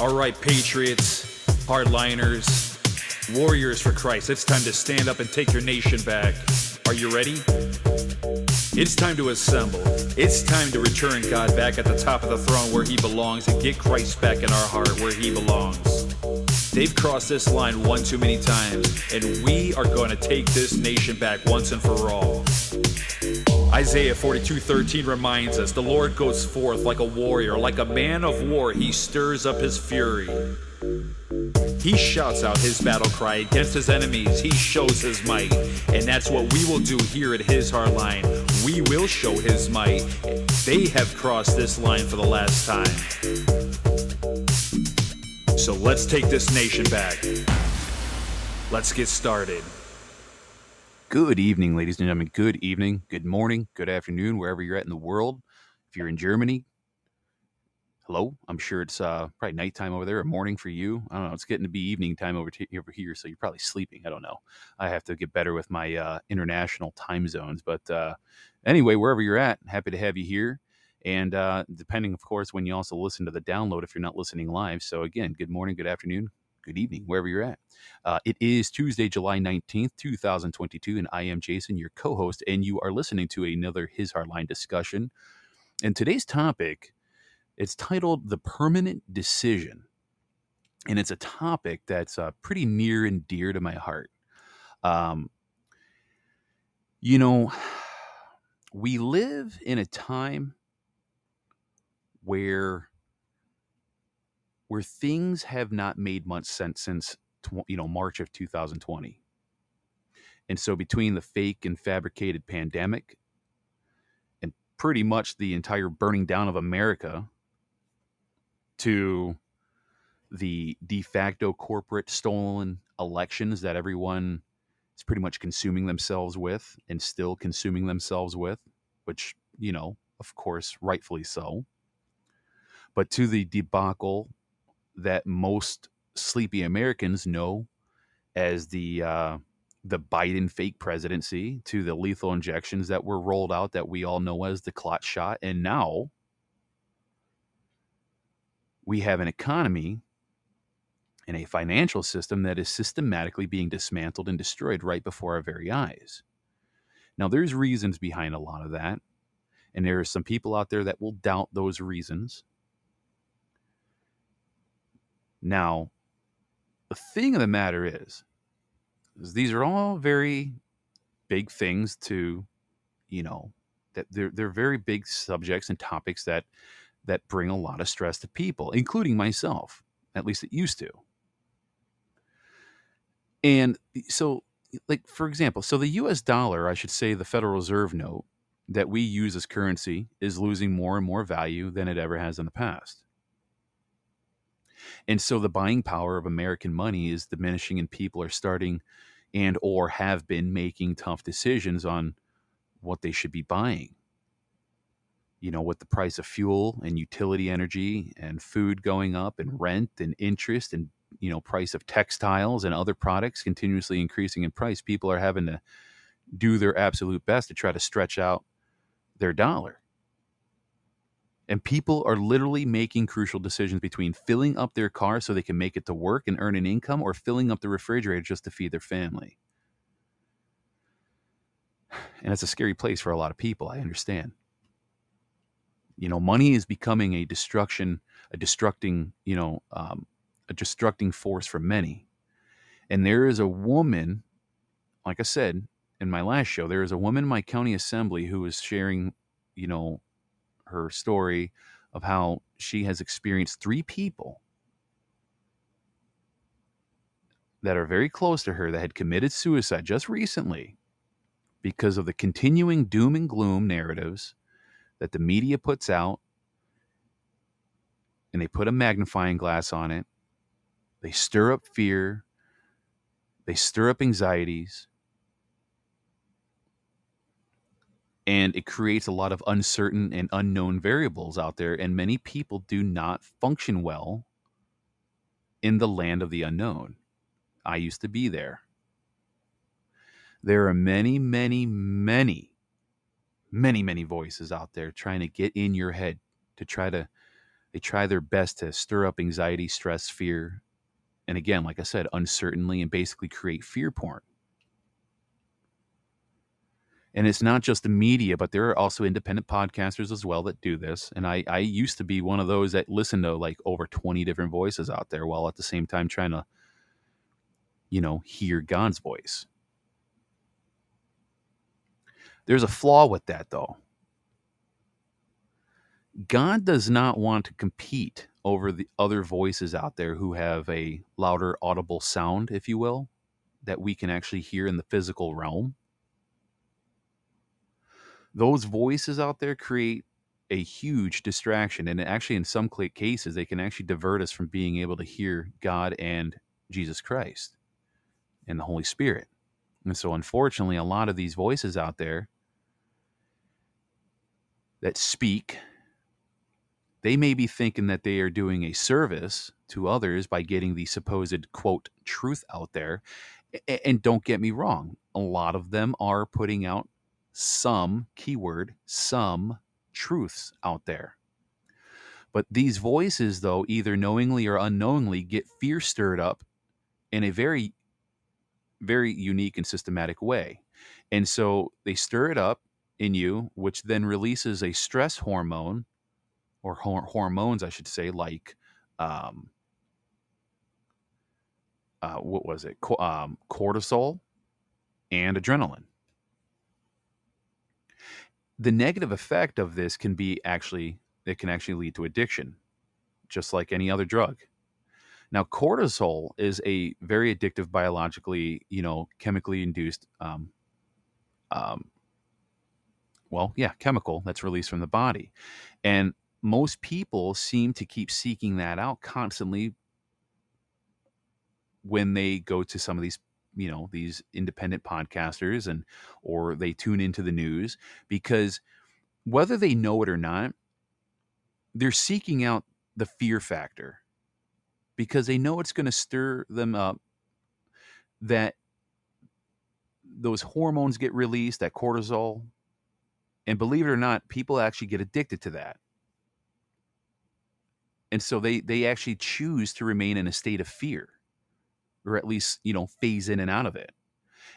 All right, patriots, hardliners, warriors for Christ, it's time to stand up and take your nation back. Are you ready? It's time to assemble. It's time to return God back at the top of the throne where he belongs and get Christ back in our heart where he belongs. They've crossed this line one too many times, and we are going to take this nation back once and for all. Isaiah 42:13 reminds us, "The Lord goes forth like a warrior, like a man of war, he stirs up his fury." He shouts out his battle cry against his enemies. He shows his might. And that's what we will do here at his hard line. We will show his might. They have crossed this line for the last time. So let's take this nation back. Let's get started. Good evening, ladies and gentlemen. Good evening, good morning, good afternoon, wherever you're at in the world. If you're in Germany, hello. I'm sure it's uh, probably nighttime over there or morning for you. I don't know. It's getting to be evening time over, t- over here, so you're probably sleeping. I don't know. I have to get better with my uh, international time zones. But uh, anyway, wherever you're at, happy to have you here. And uh, depending, of course, when you also listen to the download, if you're not listening live. So again, good morning, good afternoon, good evening, wherever you're at. Uh, it is Tuesday, July 19th, 2022, and I am Jason, your co host, and you are listening to another His Hardline discussion. And today's topic, it's titled The Permanent Decision. And it's a topic that's uh, pretty near and dear to my heart. Um, you know, we live in a time where where things have not made much sense since you know March of 2020. And so between the fake and fabricated pandemic and pretty much the entire burning down of America to the de facto corporate stolen elections that everyone is pretty much consuming themselves with and still consuming themselves with, which, you know, of course, rightfully so. But to the debacle that most sleepy Americans know as the uh, the Biden fake presidency to the lethal injections that were rolled out that we all know as the clot shot, and now we have an economy and a financial system that is systematically being dismantled and destroyed right before our very eyes. Now, there's reasons behind a lot of that, and there are some people out there that will doubt those reasons. Now, the thing of the matter is, is these are all very big things to, you know, that they're they're very big subjects and topics that that bring a lot of stress to people, including myself. At least it used to. And so, like for example, so the U.S. dollar, I should say, the Federal Reserve note that we use as currency is losing more and more value than it ever has in the past. And so the buying power of American money is diminishing and people are starting and or have been making tough decisions on what they should be buying. You know, with the price of fuel and utility energy and food going up and rent and interest and you know price of textiles and other products continuously increasing in price, people are having to do their absolute best to try to stretch out their dollar. And people are literally making crucial decisions between filling up their car so they can make it to work and earn an income or filling up the refrigerator just to feed their family. And it's a scary place for a lot of people, I understand. You know, money is becoming a destruction, a destructing, you know, um, a destructing force for many. And there is a woman, like I said in my last show, there is a woman in my county assembly who is sharing, you know, her story of how she has experienced three people that are very close to her that had committed suicide just recently because of the continuing doom and gloom narratives that the media puts out and they put a magnifying glass on it. They stir up fear. They stir up anxieties and it creates a lot of uncertain and unknown variables out there and many people do not function well in the land of the unknown i used to be there there are many many many many many voices out there trying to get in your head to try to They try their best to stir up anxiety, stress, fear, and again, like I said, uncertainly and basically create fear porn. And it's not just the media, but there are also independent podcasters as well that do this. And I, I used to be one of those that listened to like over 20 different voices out there while at the same time trying to, you know, hear God's voice. There's a flaw with that, though. God does not want to compete over the other voices out there who have a louder audible sound, if you will, that we can actually hear in the physical realm. Those voices out there create a huge distraction. And actually, in some cases, they can actually divert us from being able to hear God and Jesus Christ and the Holy Spirit. And so, unfortunately, a lot of these voices out there that speak they may be thinking that they are doing a service to others by getting the supposed quote truth out there. And don't get me wrong, a lot of them are putting out some keyword, some truths out there. But these voices, though, either knowingly or unknowingly, get fear stirred up in a very, very unique and systematic way. And so they stir it up in you, which then releases a stress hormone or hor- hormones, I should say, like um, uh, what was it? Co- um, cortisol and adrenaline. The negative effect of this can be actually it can actually lead to addiction, just like any other drug. Now, cortisol is a very addictive, biologically, you know, chemically induced, um, um, well, yeah, chemical that's released from the body, and most people seem to keep seeking that out constantly when they go to some of these you know these independent podcasters and or they tune into the news because whether they know it or not they're seeking out the fear factor because they know it's going to stir them up that those hormones get released that cortisol and believe it or not people actually get addicted to that. And so they they actually choose to remain in a state of fear or at least you know phase in and out of it.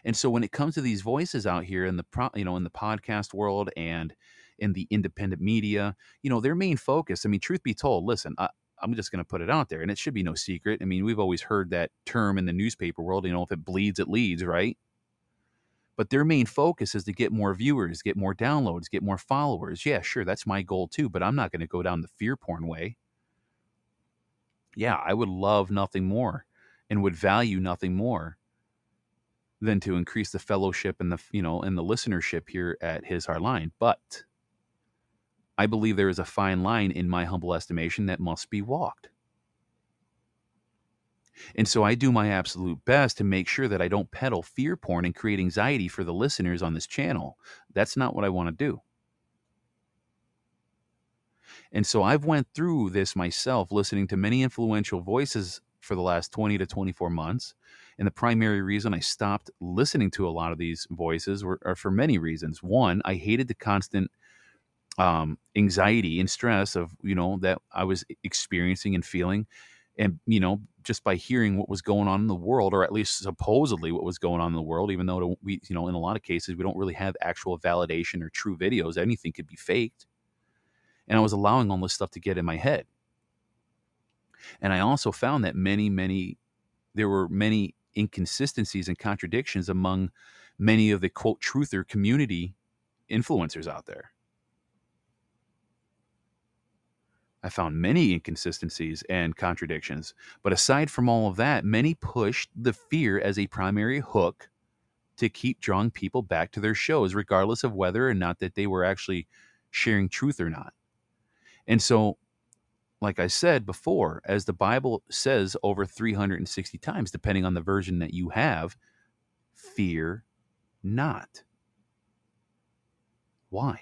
And so when it comes to these voices out here in the pro, you know in the podcast world and in the independent media you know their main focus i mean truth be told listen I, i'm just going to put it out there and it should be no secret. I mean we've always heard that term in the newspaper world you know if it bleeds it leads right? But their main focus is to get more viewers get more downloads get more followers. Yeah sure that's my goal too but i'm not going to go down the fear porn way. Yeah, I would love nothing more and would value nothing more than to increase the fellowship and the you know and the listenership here at his hardline. But I believe there is a fine line in my humble estimation that must be walked. And so I do my absolute best to make sure that I don't peddle fear porn and create anxiety for the listeners on this channel. That's not what I want to do. And so I've went through this myself, listening to many influential voices for the last 20 to 24 months. And the primary reason I stopped listening to a lot of these voices were for many reasons. One, I hated the constant um, anxiety and stress of, you know, that I was experiencing and feeling. And, you know, just by hearing what was going on in the world, or at least supposedly what was going on in the world, even though we, you know, in a lot of cases, we don't really have actual validation or true videos, anything could be faked and I was allowing all this stuff to get in my head. And I also found that many, many, there were many inconsistencies and contradictions among many of the quote truther community influencers out there. I found many inconsistencies and contradictions. But aside from all of that, many pushed the fear as a primary hook to keep drawing people back to their shows, regardless of whether or not that they were actually sharing truth or not. And so, like I said before, as the Bible says over 360 times, depending on the version that you have, fear not. Why?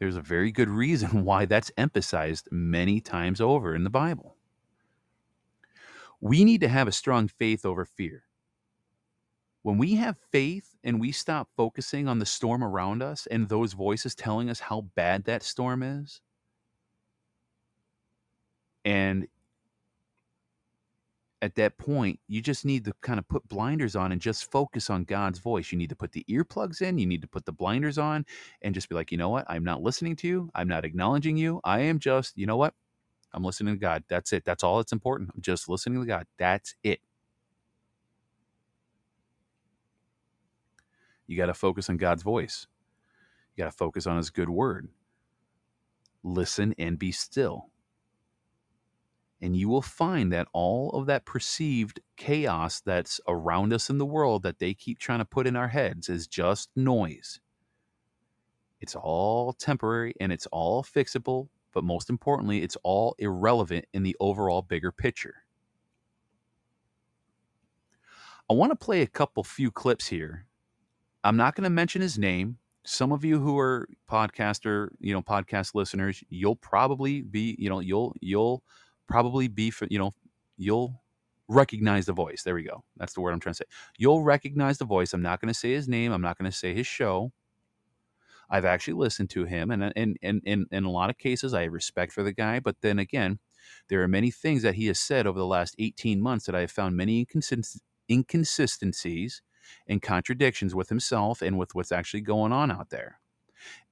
There's a very good reason why that's emphasized many times over in the Bible. We need to have a strong faith over fear. When we have faith and we stop focusing on the storm around us and those voices telling us how bad that storm is, And at that point, you just need to kind of put blinders on and just focus on God's voice. You need to put the earplugs in, you need to put the blinders on and just be like, you know what? I'm not listening to you. I'm not acknowledging you. I am just, you know what? I'm listening to God. That's it. That's all that's important. I'm just listening to God. That's it. You got to focus on God's voice. You got to focus on his good word. Listen and be still and you will find that all of that perceived chaos that's around us in the world that they keep trying to put in our heads is just noise. It's all temporary and it's all fixable, but most importantly, it's all irrelevant in the overall bigger picture. I want to play a couple few clips here. I'm not going to mention his name. Some of you who are podcaster, you know, podcast listeners, you'll probably be, you know, you'll you'll probably be you know you'll recognize the voice. There we go. That's the word I'm trying to say. You'll recognize the voice. I'm not going to say his name. I'm not going to say his show. I've actually listened to him, and in in in in a lot of cases, I have respect for the guy. But then again, there are many things that he has said over the last 18 months that I have found many inconsistencies and contradictions with himself and with what's actually going on out there.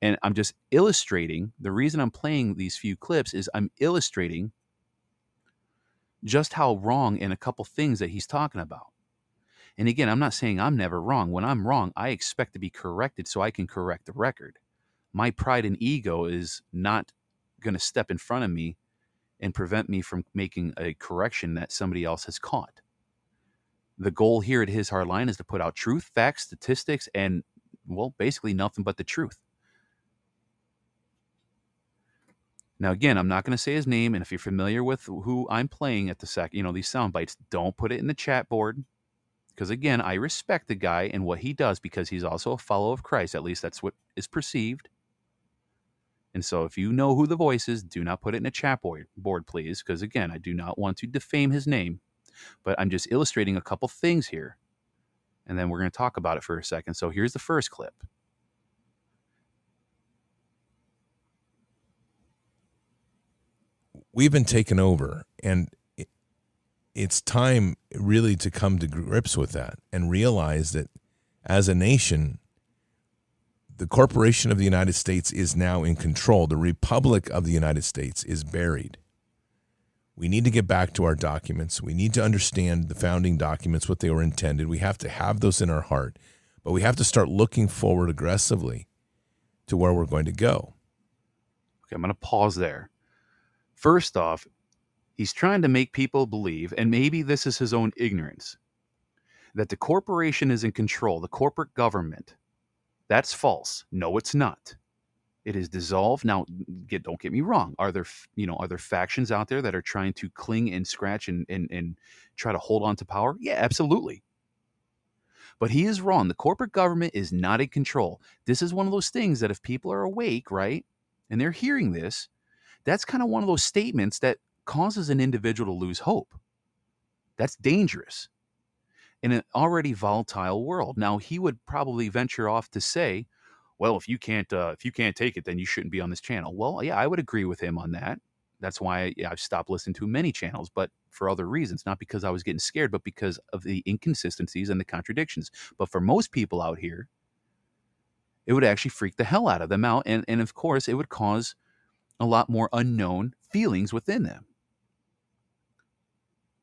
And I'm just illustrating the reason I'm playing these few clips is I'm illustrating just how wrong in a couple things that he's talking about. And again, I'm not saying I'm never wrong. When I'm wrong, I expect to be corrected so I can correct the record. My pride and ego is not going to step in front of me and prevent me from making a correction that somebody else has caught. The goal here at His Hard Line is to put out truth, facts, statistics, and, well, basically nothing but the truth. Now, again, I'm not going to say his name, and if you're familiar with who I'm playing at the sec, you know these sound bites, don't put it in the chat board, because again, I respect the guy and what he does because he's also a follower of Christ. At least that's what is perceived. And so, if you know who the voice is, do not put it in a chat board, board please, because again, I do not want to defame his name, but I'm just illustrating a couple things here, and then we're going to talk about it for a second. So, here's the first clip. We've been taken over and it's time really to come to grips with that and realize that as a nation the corporation of the United States is now in control. The republic of the United States is buried. We need to get back to our documents. We need to understand the founding documents what they were intended. We have to have those in our heart but we have to start looking forward aggressively to where we're going to go. Okay i'm going to pause there First off, he's trying to make people believe, and maybe this is his own ignorance, that the corporation is in control, the corporate government. That's false. No, it's not. It is dissolved. Now, get, don't get me wrong. Are there, you know, are there factions out there that are trying to cling and scratch and, and, and try to hold on to power? Yeah, absolutely. But he is wrong. The corporate government is not in control. This is one of those things that if people are awake, right, and they're hearing this, that's kind of one of those statements that causes an individual to lose hope. That's dangerous in an already volatile world. Now, he would probably venture off to say, "Well, if you can't uh, if you can't take it, then you shouldn't be on this channel." Well, yeah, I would agree with him on that. That's why I've stopped listening to many channels, but for other reasons, not because I was getting scared, but because of the inconsistencies and the contradictions. But for most people out here, it would actually freak the hell out of them out, and and of course, it would cause a lot more unknown feelings within them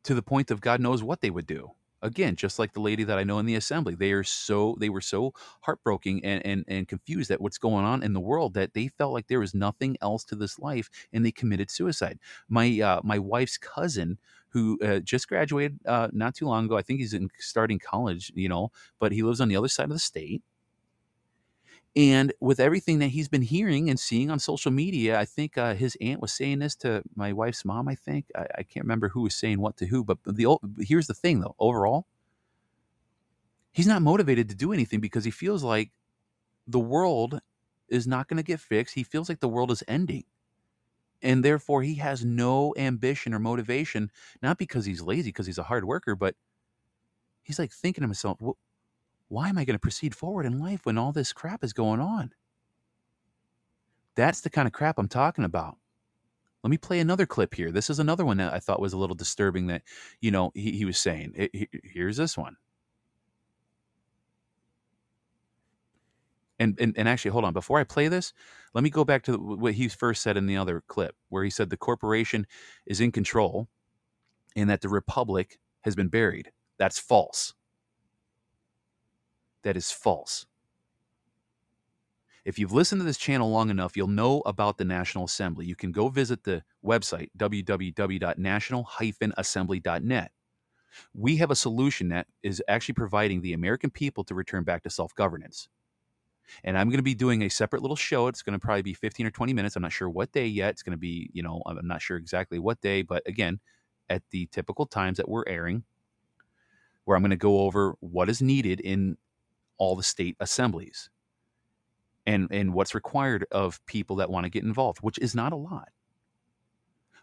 to the point of God knows what they would do. Again, just like the lady that I know in the assembly, they are so they were so heartbroken and, and and confused at what's going on in the world that they felt like there was nothing else to this life, and they committed suicide. My uh, my wife's cousin, who uh, just graduated uh, not too long ago, I think he's in starting college, you know, but he lives on the other side of the state and with everything that he's been hearing and seeing on social media, I think uh, his aunt was saying this to my wife's mom. I think I, I, can't remember who was saying what to who, but the here's the thing though. Overall, he's not motivated to do anything because he feels like the world is not going to get fixed. He feels like the world is ending, and therefore he has no ambition or motivation. Not because he's lazy, because he's a hard worker, but he's like thinking to himself, well, why am I going to proceed forward in life when all this crap is going on? That's the kind of crap I'm talking about. Let me play another clip here. This is another one that I thought was a little disturbing that, you know, he, he was saying. It, he, here's this one. And, and, and actually, hold on. Before I play this, let me go back to what he first said in the other clip, where he said the corporation is in control and that the republic has been buried. That's false. That is false. If you've listened to this channel long enough, you'll know about the National Assembly. You can go visit the website, www.national-assembly.net. We have a solution that is actually providing the American people to return back to self governance. And I'm going to be doing a separate little show. It's going to probably be 15 or 20 minutes. I'm not sure what day yet. It's going to be, you know, I'm not sure exactly what day, but again, at the typical times that we're airing, where I'm going to go over what is needed in all the state assemblies and and what's required of people that want to get involved, which is not a lot.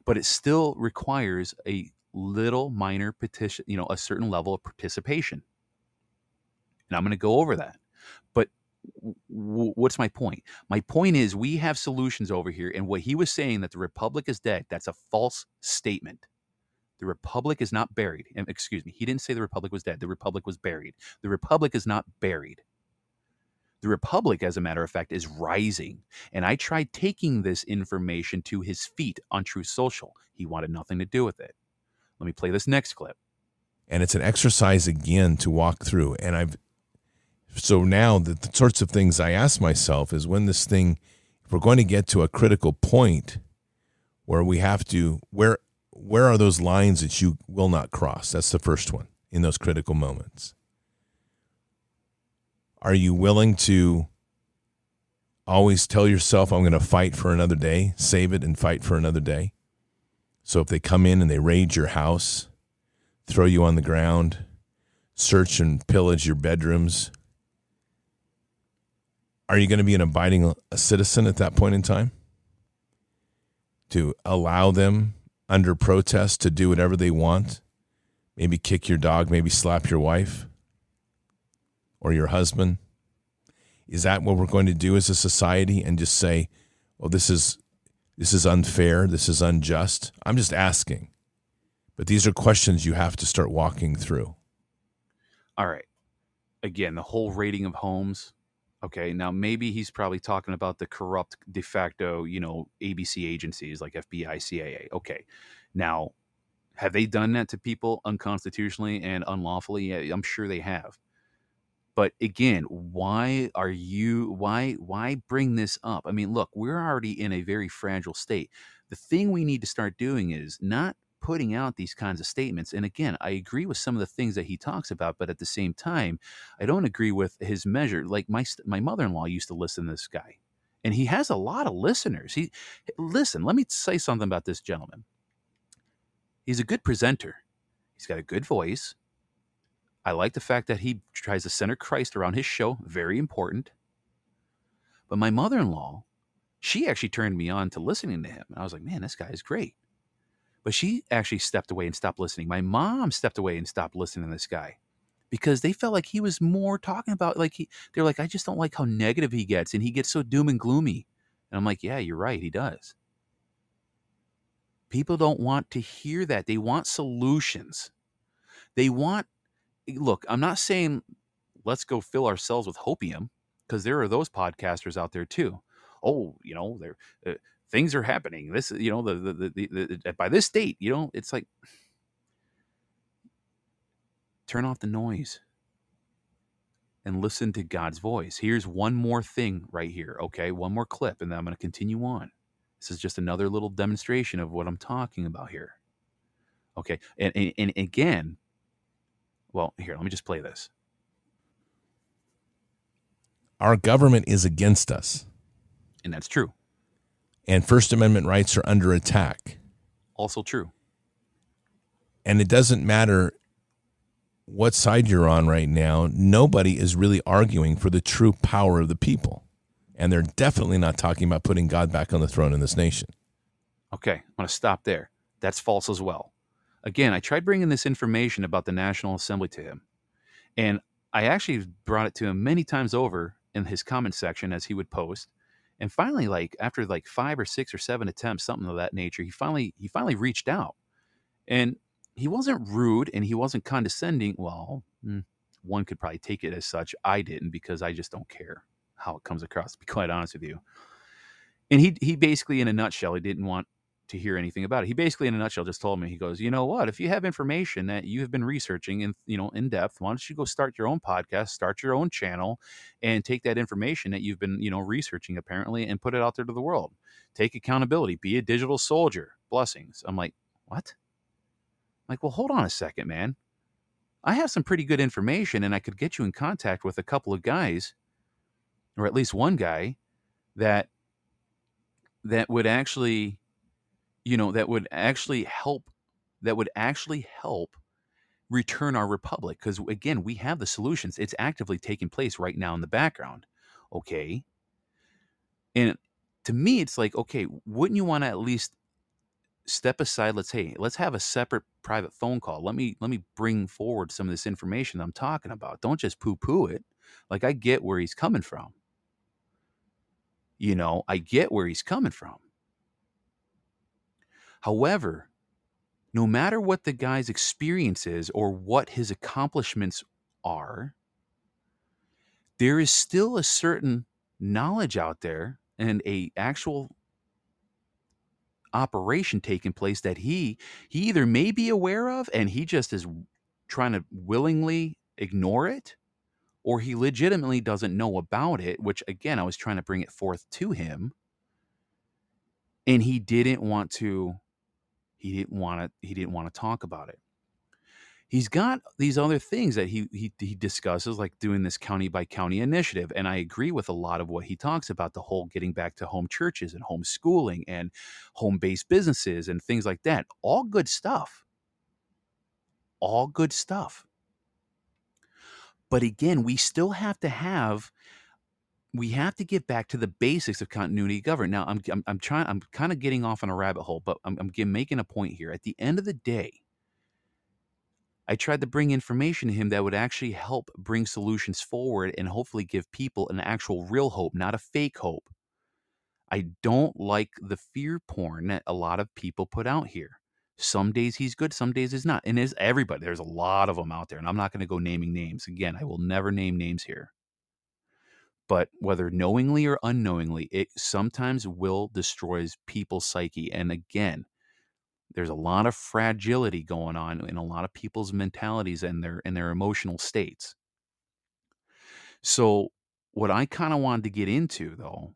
But it still requires a little minor petition, you know, a certain level of participation. And I'm going to go over that. But what's my point? My point is we have solutions over here and what he was saying that the republic is dead, that's a false statement. The republic is not buried. Excuse me. He didn't say the republic was dead. The republic was buried. The republic is not buried. The Republic, as a matter of fact, is rising. And I tried taking this information to his feet on Truth Social. He wanted nothing to do with it. Let me play this next clip. And it's an exercise again to walk through. And I've, so now the, the sorts of things I ask myself is when this thing, if we're going to get to a critical point where we have to, where, where are those lines that you will not cross? That's the first one in those critical moments. Are you willing to always tell yourself, I'm going to fight for another day, save it and fight for another day? So if they come in and they raid your house, throw you on the ground, search and pillage your bedrooms, are you going to be an abiding citizen at that point in time? To allow them under protest to do whatever they want? Maybe kick your dog, maybe slap your wife? or your husband? Is that what we're going to do as a society and just say, "Well, this is this is unfair, this is unjust"? I'm just asking. But these are questions you have to start walking through. All right. Again, the whole rating of homes. Okay, now maybe he's probably talking about the corrupt de facto, you know, ABC agencies like FBI, CIA. Okay. Now, have they done that to people unconstitutionally and unlawfully? Yeah, I'm sure they have. But again, why are you why why bring this up? I mean, look, we're already in a very fragile state. The thing we need to start doing is not putting out these kinds of statements. And again, I agree with some of the things that he talks about, but at the same time, I don't agree with his measure. Like my my mother-in-law used to listen to this guy, and he has a lot of listeners. He listen, let me say something about this gentleman. He's a good presenter. He's got a good voice. I like the fact that he tries to center Christ around his show, very important. But my mother in law, she actually turned me on to listening to him. And I was like, man, this guy is great. But she actually stepped away and stopped listening. My mom stepped away and stopped listening to this guy because they felt like he was more talking about, like, he, they're like, I just don't like how negative he gets. And he gets so doom and gloomy. And I'm like, yeah, you're right. He does. People don't want to hear that. They want solutions. They want look, I'm not saying let's go fill ourselves with hopium because there are those podcasters out there too. Oh, you know, there uh, things are happening. This, you know, the, the, the, the, the by this date, you know, it's like turn off the noise and listen to God's voice. Here's one more thing right here, okay? One more clip, and then I'm going to continue on. This is just another little demonstration of what I'm talking about here. Okay, and, and, and again, well, here, let me just play this. Our government is against us. And that's true. And First Amendment rights are under attack. Also true. And it doesn't matter what side you're on right now, nobody is really arguing for the true power of the people. And they're definitely not talking about putting God back on the throne in this nation. Okay, I'm going to stop there. That's false as well. Again, I tried bringing this information about the National Assembly to him, and I actually brought it to him many times over in his comment section as he would post. And finally, like after like five or six or seven attempts, something of that nature, he finally he finally reached out, and he wasn't rude and he wasn't condescending. Well, hmm, one could probably take it as such. I didn't because I just don't care how it comes across. To be quite honest with you, and he he basically, in a nutshell, he didn't want to hear anything about it. He basically, in a nutshell, just told me, he goes, you know what? If you have information that you have been researching in, you know, in depth, why don't you go start your own podcast, start your own channel, and take that information that you've been, you know, researching apparently, and put it out there to the world. Take accountability. Be a digital soldier. Blessings. I'm like, what? I'm like, well, hold on a second, man. I have some pretty good information, and I could get you in contact with a couple of guys, or at least one guy, that that would actually you know, that would actually help that would actually help return our republic because again we have the solutions. It's actively taking place right now in the background okay? And to me it's like okay wouldn't you want to at least step aside let's hey let's have a separate private phone call. Let me let me bring forward some of this information i'm talking about. Don't just poo poo it. Like i get where he's coming from. You know i get where he's coming from However, no matter what the guy's experience is or what his accomplishments are, there is still a certain knowledge out there and a actual operation taking place that he he either may be aware of and he just is trying to willingly ignore it or he legitimately doesn't know about it which again I was trying to bring it forth to him. And he didn't want to he didn't want to. He didn't want to talk about it. He's got these other things that he he he discusses, like doing this county by county initiative, and I agree with a lot of what he talks about. The whole getting back to home churches and homeschooling and home based businesses and things like that. All good stuff. All good stuff. But again, we still have to have we have to get back to the basics of continuity government. Now, I'm, I'm, I'm trying, I'm kind of getting off on a rabbit hole, but I'm, I'm making a point here. At the end of the day, I tried to bring information to him that would actually help bring solutions forward and hopefully give people an actual real hope, not a fake hope. I don't like the fear porn that a lot of people put out here. Some days he's good, some days he's not. And there's everybody, there's a lot of them out there. And I'm not going to go naming names. Again, I will never name names here but whether knowingly or unknowingly, it sometimes will destroys people's psyche. And again, there's a lot of fragility going on in a lot of people's mentalities and their and their emotional states. So what I kind of wanted to get into though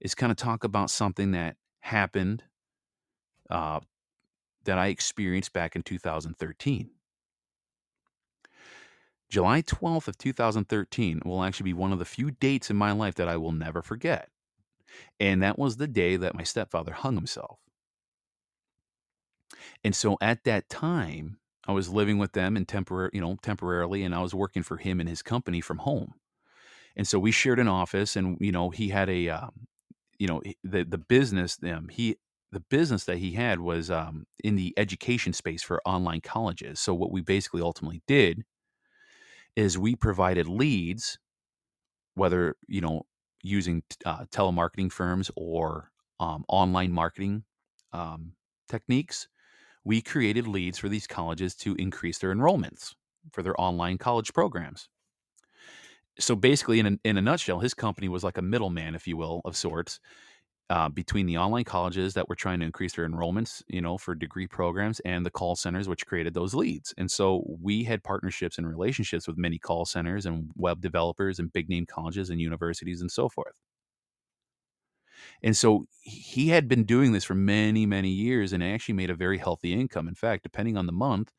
is kind of talk about something that happened uh, that I experienced back in 2013. July 12th of 2013 will actually be one of the few dates in my life that I will never forget. And that was the day that my stepfather hung himself. And so at that time, I was living with them and temporary, you know, temporarily, and I was working for him and his company from home. And so we shared an office, and you know, he had a, um, you know, the the business, um, he the business that he had was um, in the education space for online colleges. So what we basically ultimately did is we provided leads, whether you know using uh, telemarketing firms or um, online marketing um, techniques. We created leads for these colleges to increase their enrollments for their online college programs. So basically, in a, in a nutshell, his company was like a middleman, if you will, of sorts, uh, between the online colleges that were trying to increase their enrollments, you know, for degree programs and the call centers, which created those leads. And so we had partnerships and relationships with many call centers and web developers and big name colleges and universities and so forth. And so he had been doing this for many, many years and actually made a very healthy income. In fact, depending on the month,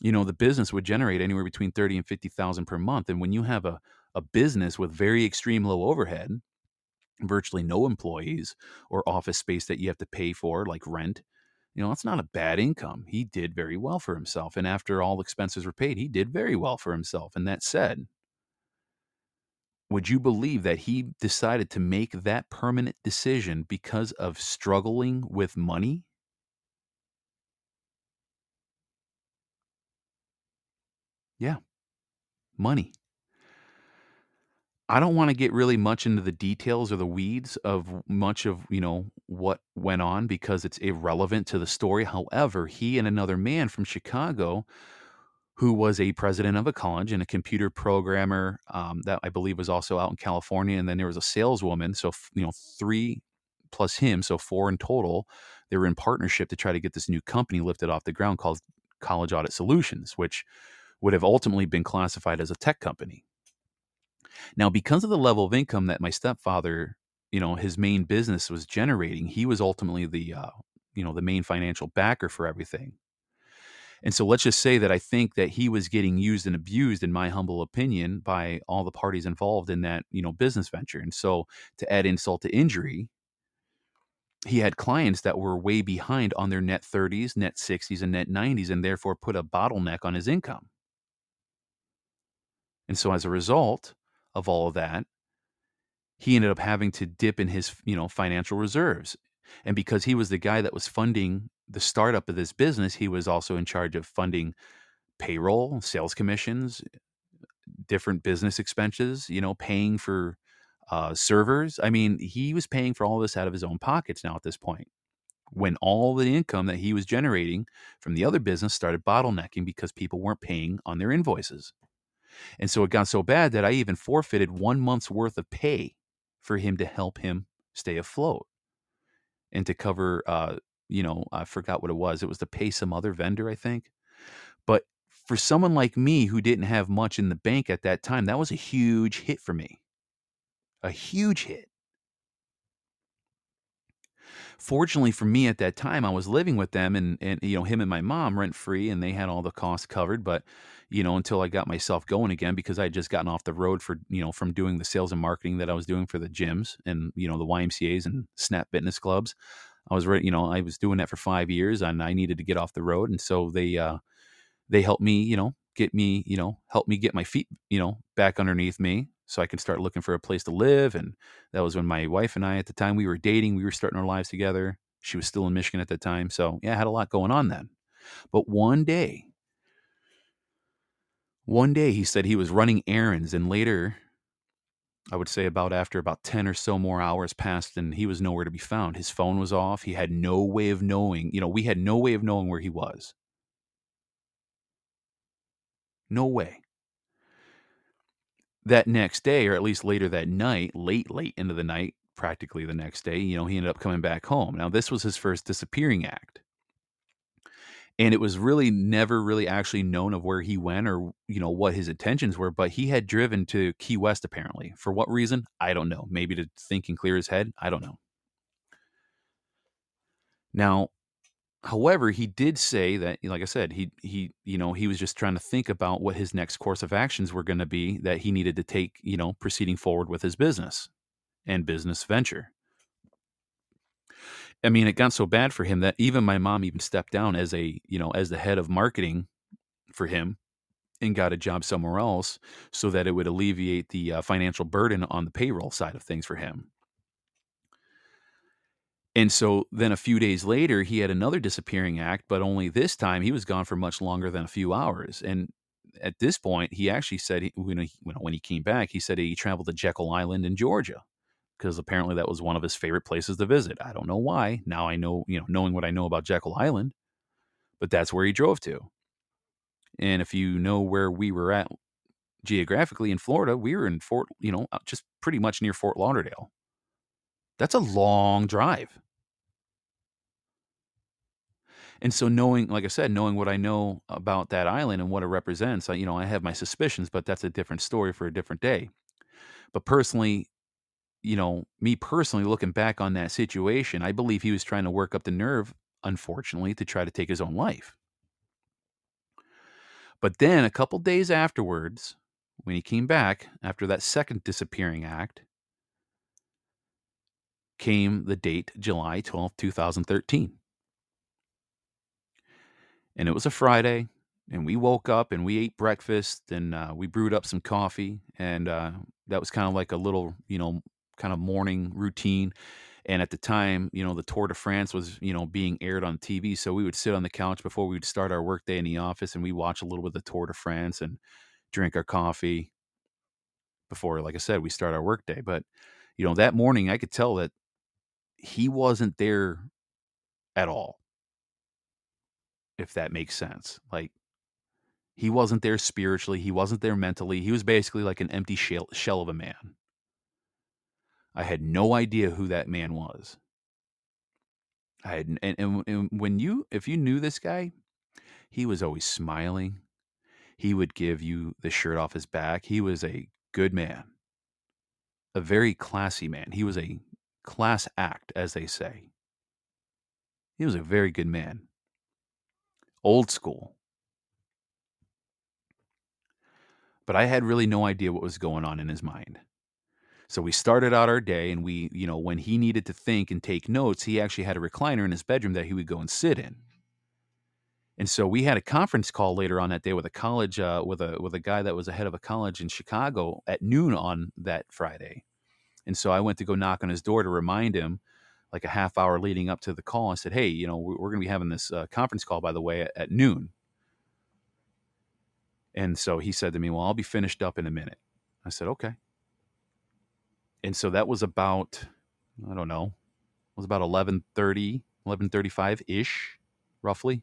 you know, the business would generate anywhere between 30 and 50,000 per month. And when you have a, a business with very extreme low overhead, virtually no employees or office space that you have to pay for, like rent. You know, that's not a bad income. He did very well for himself. And after all expenses were paid, he did very well for himself. And that said, would you believe that he decided to make that permanent decision because of struggling with money? Yeah, money. I don't want to get really much into the details or the weeds of much of, you know, what went on because it's irrelevant to the story. However, he and another man from Chicago who was a president of a college and a computer programmer um, that I believe was also out in California. And then there was a saleswoman. So, you know, three plus him, so four in total. They were in partnership to try to get this new company lifted off the ground called College Audit Solutions, which would have ultimately been classified as a tech company. Now, because of the level of income that my stepfather, you know, his main business was generating, he was ultimately the, uh, you know, the main financial backer for everything. And so let's just say that I think that he was getting used and abused, in my humble opinion, by all the parties involved in that, you know, business venture. And so to add insult to injury, he had clients that were way behind on their net 30s, net 60s, and net 90s, and therefore put a bottleneck on his income. And so as a result of all of that, he ended up having to dip in his, you know, financial reserves. And because he was the guy that was funding the startup of this business, he was also in charge of funding payroll, sales commissions, different business expenses, you know, paying for uh, servers. I mean, he was paying for all this out of his own pockets now at this point. When all the income that he was generating from the other business started bottlenecking because people weren't paying on their invoices. And so it got so bad that I even forfeited one month's worth of pay for him to help him stay afloat and to cover, uh, you know, I forgot what it was. It was to pay some other vendor, I think. But for someone like me who didn't have much in the bank at that time, that was a huge hit for me a huge hit. Fortunately for me at that time, I was living with them and, and you know, him and my mom rent free and they had all the costs covered. But, you know, until I got myself going again because I had just gotten off the road for, you know, from doing the sales and marketing that I was doing for the gyms and, you know, the YMCAs and Snap Fitness clubs. I was ready, you know, I was doing that for five years and I needed to get off the road. And so they, uh, they helped me, you know, get me, you know, help me get my feet, you know, back underneath me so I could start looking for a place to live. And that was when my wife and I, at the time we were dating, we were starting our lives together. She was still in Michigan at the time. So, yeah, I had a lot going on then. But one day, one day he said he was running errands. And later, I would say about after about 10 or so more hours passed and he was nowhere to be found. His phone was off. He had no way of knowing, you know, we had no way of knowing where he was. No way that next day, or at least later that night, late, late into the night, practically the next day, you know, he ended up coming back home. Now, this was his first disappearing act. And it was really never really actually known of where he went or, you know, what his intentions were, but he had driven to Key West apparently. For what reason? I don't know. Maybe to think and clear his head. I don't know. Now, However, he did say that, like I said, he he you know he was just trying to think about what his next course of actions were going to be that he needed to take, you know, proceeding forward with his business and business venture. I mean, it got so bad for him that even my mom even stepped down as a you know as the head of marketing for him and got a job somewhere else so that it would alleviate the uh, financial burden on the payroll side of things for him. And so then a few days later, he had another disappearing act, but only this time he was gone for much longer than a few hours. And at this point, he actually said he, when, he, when he came back, he said he traveled to Jekyll Island in Georgia because apparently that was one of his favorite places to visit. I don't know why. Now I know, you know, knowing what I know about Jekyll Island, but that's where he drove to. And if you know where we were at geographically in Florida, we were in Fort, you know, uh, just pretty much near Fort Lauderdale. That's a long drive. And so knowing, like I said, knowing what I know about that island and what it represents, I, you know, I have my suspicions, but that's a different story for a different day. But personally, you know, me personally looking back on that situation, I believe he was trying to work up the nerve, unfortunately, to try to take his own life. But then a couple days afterwards, when he came back after that second disappearing act, came the date July 12, 2013 and it was a Friday, and we woke up and we ate breakfast and uh, we brewed up some coffee, and uh, that was kind of like a little, you know, kind of morning routine. And at the time, you know, the Tour de France was, you know, being aired on TV, so we would sit on the couch before we would start our workday in the office, and we watch a little bit of the Tour de France and drink our coffee. before, like I said, we start our workday. But you know, that morning I could tell that he wasn't there at all. If that makes sense. Like he wasn't there spiritually, he wasn't there mentally. He was basically like an empty shell, shell of a man. I had no idea who that man was. I had, and, and, and when you, if you knew this guy, he was always smiling. He would give you the shirt off his back. He was a good man, a very classy man. He was a class act, as they say. He was a very good man. Old school. But I had really no idea what was going on in his mind. So we started out our day, and we, you know, when he needed to think and take notes, he actually had a recliner in his bedroom that he would go and sit in. And so we had a conference call later on that day with a college, uh, with a with a guy that was a head of a college in Chicago at noon on that Friday. And so I went to go knock on his door to remind him, like a half hour leading up to the call. I said, "Hey, you know, we're, going to be having this uh, conference call, by the way, at, at noon." And so he said to me, "Well, I'll be finished up in a minute." I said, "Okay." and so that was about i don't know it was about 11.30 11.35 ish roughly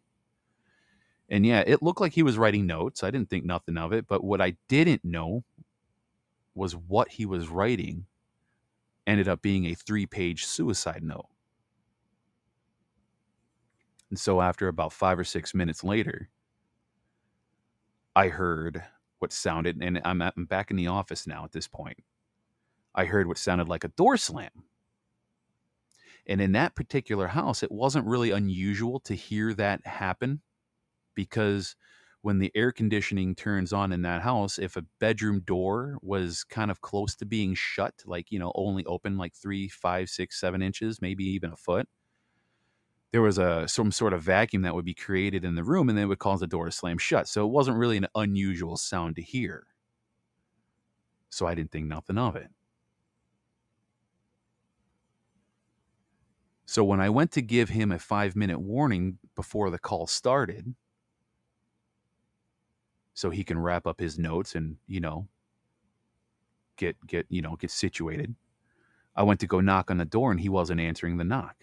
and yeah it looked like he was writing notes i didn't think nothing of it but what i didn't know was what he was writing ended up being a three page suicide note and so after about five or six minutes later i heard what sounded and i'm, at, I'm back in the office now at this point I heard what sounded like a door slam. And in that particular house, it wasn't really unusual to hear that happen because when the air conditioning turns on in that house, if a bedroom door was kind of close to being shut, like, you know, only open like three, five, six, seven inches, maybe even a foot, there was a some sort of vacuum that would be created in the room and then it would cause the door to slam shut. So it wasn't really an unusual sound to hear. So I didn't think nothing of it. So when I went to give him a five minute warning before the call started, so he can wrap up his notes and, you know, get get, you know, get situated. I went to go knock on the door and he wasn't answering the knock.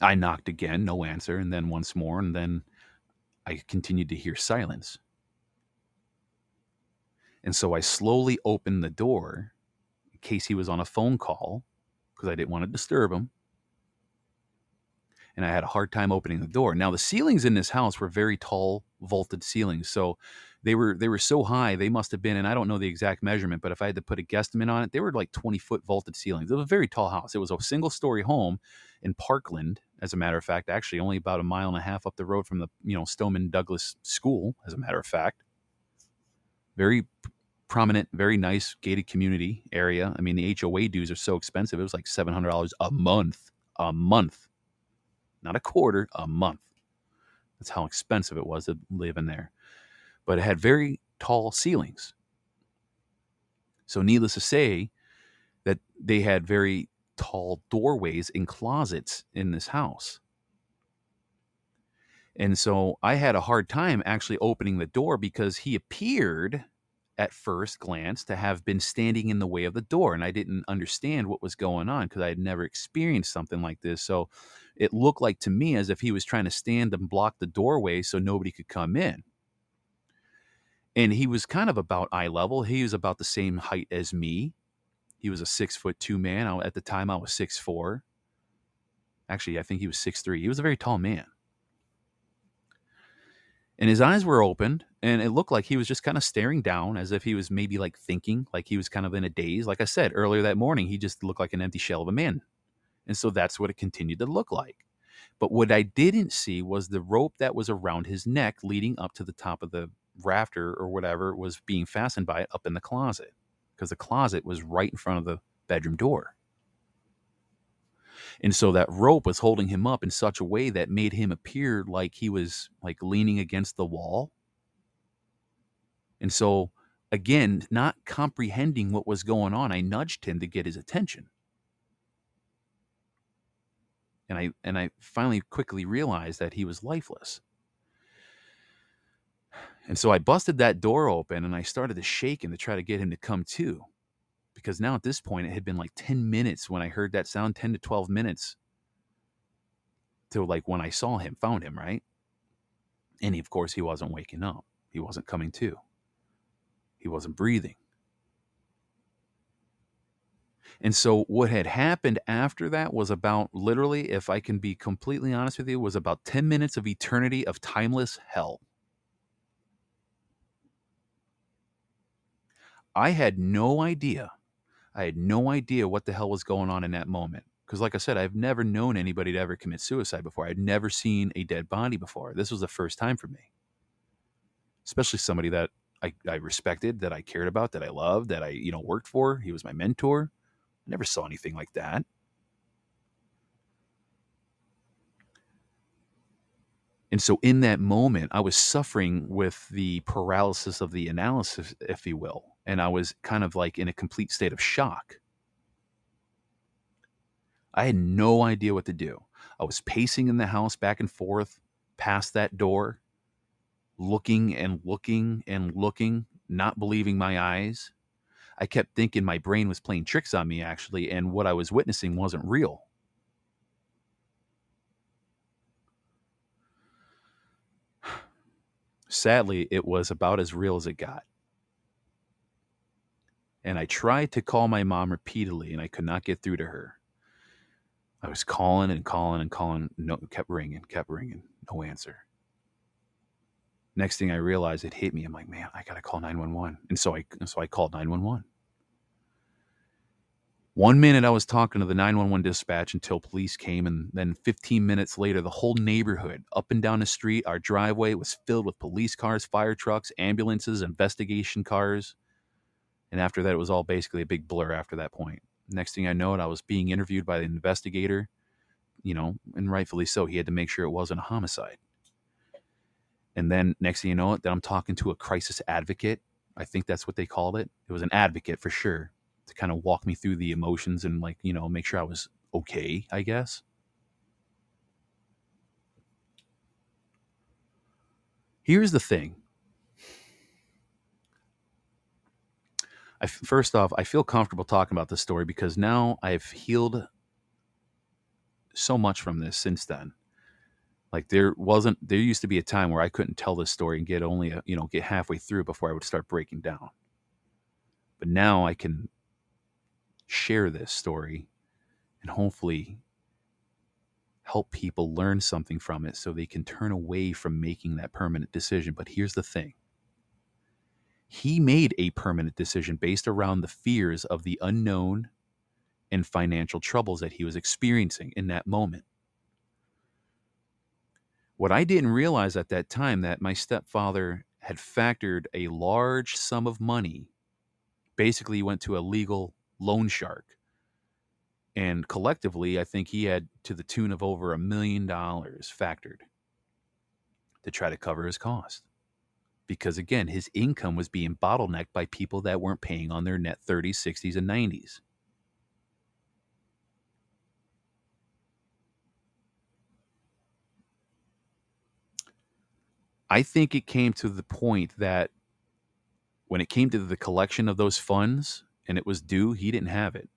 I knocked again, no answer, and then once more, and then I continued to hear silence. And so I slowly opened the door in case he was on a phone call because I didn't want to disturb him. And I had a hard time opening the door. Now the ceilings in this house were very tall, vaulted ceilings, so they were they were so high they must have been, and I don't know the exact measurement, but if I had to put a guesstimate on it, they were like 20 foot vaulted ceilings. It was a very tall house. It was a single story home in Parkland, as a matter of fact, actually only about a mile and a half up the road from the you know Stoneman Douglas School, as a matter of fact. Very prominent, very nice gated community area. I mean, the HOA dues are so expensive. It was like $700 a month, a month, not a quarter, a month. That's how expensive it was to live in there. But it had very tall ceilings. So, needless to say, that they had very tall doorways and closets in this house. And so I had a hard time actually opening the door because he appeared at first glance to have been standing in the way of the door and i didn't understand what was going on because i had never experienced something like this so it looked like to me as if he was trying to stand and block the doorway so nobody could come in. And he was kind of about eye level. He was about the same height as me. He was a six foot two man. At the time i was six four. Actually i think he was six three. He was a very tall man. And his eyes were opened and it looked like he was just kind of staring down as if he was maybe like thinking like he was kind of in a daze. Like i said earlier that morning he just looked like an empty shell of a man and so that's what it continued to look like but what i didn't see was the rope that was around his neck leading up to the top of the rafter or whatever was being fastened by it up in the closet because the closet was right in front of the bedroom door and so that rope was holding him up in such a way that made him appear like he was like leaning against the wall. And so again, not comprehending what was going on, I nudged him to get his attention. And I and I finally quickly realized that he was lifeless. And so I busted that door open and I started to shake him to try to get him to come to. Because now at this point, it had been like 10 minutes when I heard that sound, 10 to 12 minutes to like when I saw him, found him, right? And he, of course, he wasn't waking up. He wasn't coming to. He wasn't breathing. And so what had happened after that was about literally, if I can be completely honest with you, was about 10 minutes of eternity of timeless hell. I had no idea. I had no idea what the hell was going on in that moment. Because, like I said, I've never known anybody to ever commit suicide before. I'd never seen a dead body before. This was the first time for me, especially somebody that I, I respected, that I cared about, that I loved, that I you know worked for. He was my mentor. Never saw anything like that. And so, in that moment, I was suffering with the paralysis of the analysis, if you will. And I was kind of like in a complete state of shock. I had no idea what to do. I was pacing in the house back and forth past that door, looking and looking and looking, not believing my eyes. I kept thinking my brain was playing tricks on me, actually, and what I was witnessing wasn't real. Sadly, it was about as real as it got. And I tried to call my mom repeatedly, and I could not get through to her. I was calling and calling and calling. No, kept ringing, kept ringing. No answer. Next thing I realized, it hit me. I'm like, man, I gotta call 911. And so I, so I called 911. One minute I was talking to the 911 dispatch until police came, and then 15 minutes later, the whole neighborhood, up and down the street, our driveway was filled with police cars, fire trucks, ambulances, investigation cars. And after that, it was all basically a big blur after that point. Next thing I know, it, I was being interviewed by the investigator, you know, and rightfully so. He had to make sure it wasn't a homicide. And then next thing you know, it that I'm talking to a crisis advocate. I think that's what they called it. It was an advocate for sure to kind of walk me through the emotions and like, you know, make sure I was okay, I guess. Here's the thing I, first off, I feel comfortable talking about this story because now I've healed so much from this since then. Like there wasn't, there used to be a time where I couldn't tell this story and get only, a, you know, get halfway through before I would start breaking down. But now I can share this story and hopefully help people learn something from it so they can turn away from making that permanent decision. But here's the thing he made a permanent decision based around the fears of the unknown and financial troubles that he was experiencing in that moment. What I didn't realize at that time that my stepfather had factored a large sum of money basically went to a legal loan shark. And collectively, I think he had to the tune of over a million dollars factored to try to cover his cost because again, his income was being bottlenecked by people that weren't paying on their net 30s, 60s, and 90s. I think it came to the point that when it came to the collection of those funds and it was due, he didn't have it.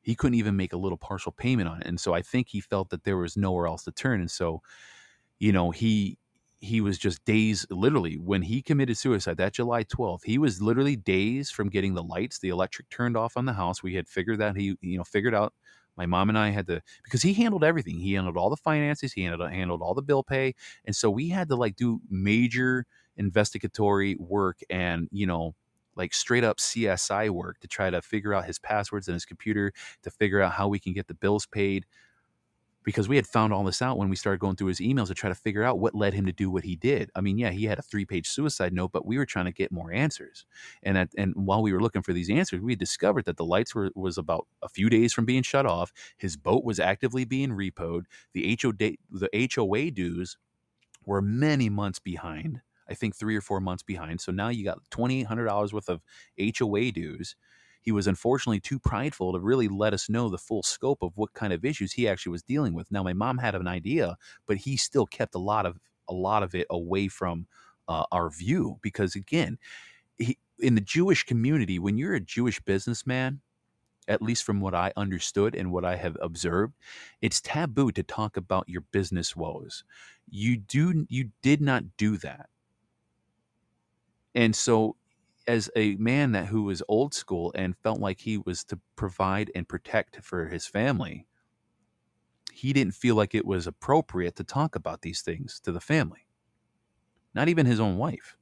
He couldn't even make a little partial payment on it. And so I think he felt that there was nowhere else to turn. And so, you know, he he was just days literally when he committed suicide that july 12th he was literally days from getting the lights the electric turned off on the house we had figured that he you know figured out my mom and i had to because he handled everything he handled all the finances he handled, handled all the bill pay and so we had to like do major investigatory work and you know like straight up csi work to try to figure out his passwords in his computer to figure out how we can get the bills paid because we had found all this out when we started going through his emails to try to figure out what led him to do what he did. I mean, yeah, he had a three-page suicide note, but we were trying to get more answers. And at, and while we were looking for these answers, we discovered that the lights were was about a few days from being shut off. His boat was actively being repoed. The the HOA dues were many months behind. I think three or four months behind. So now you got twenty eight hundred dollars worth of HOA dues he was unfortunately too prideful to really let us know the full scope of what kind of issues he actually was dealing with. Now, my mom had an idea, but he still kept a lot of a lot of it away from uh, our view because again he, in the jewish community when you're a jewish businessman at least from what i understood and what i have observed it's taboo to talk about your business woes you do you did not do that and so as a man that who was old school and felt like he was to provide and protect for his family he didn't feel like it was appropriate to talk about these things to the family not even his own wife.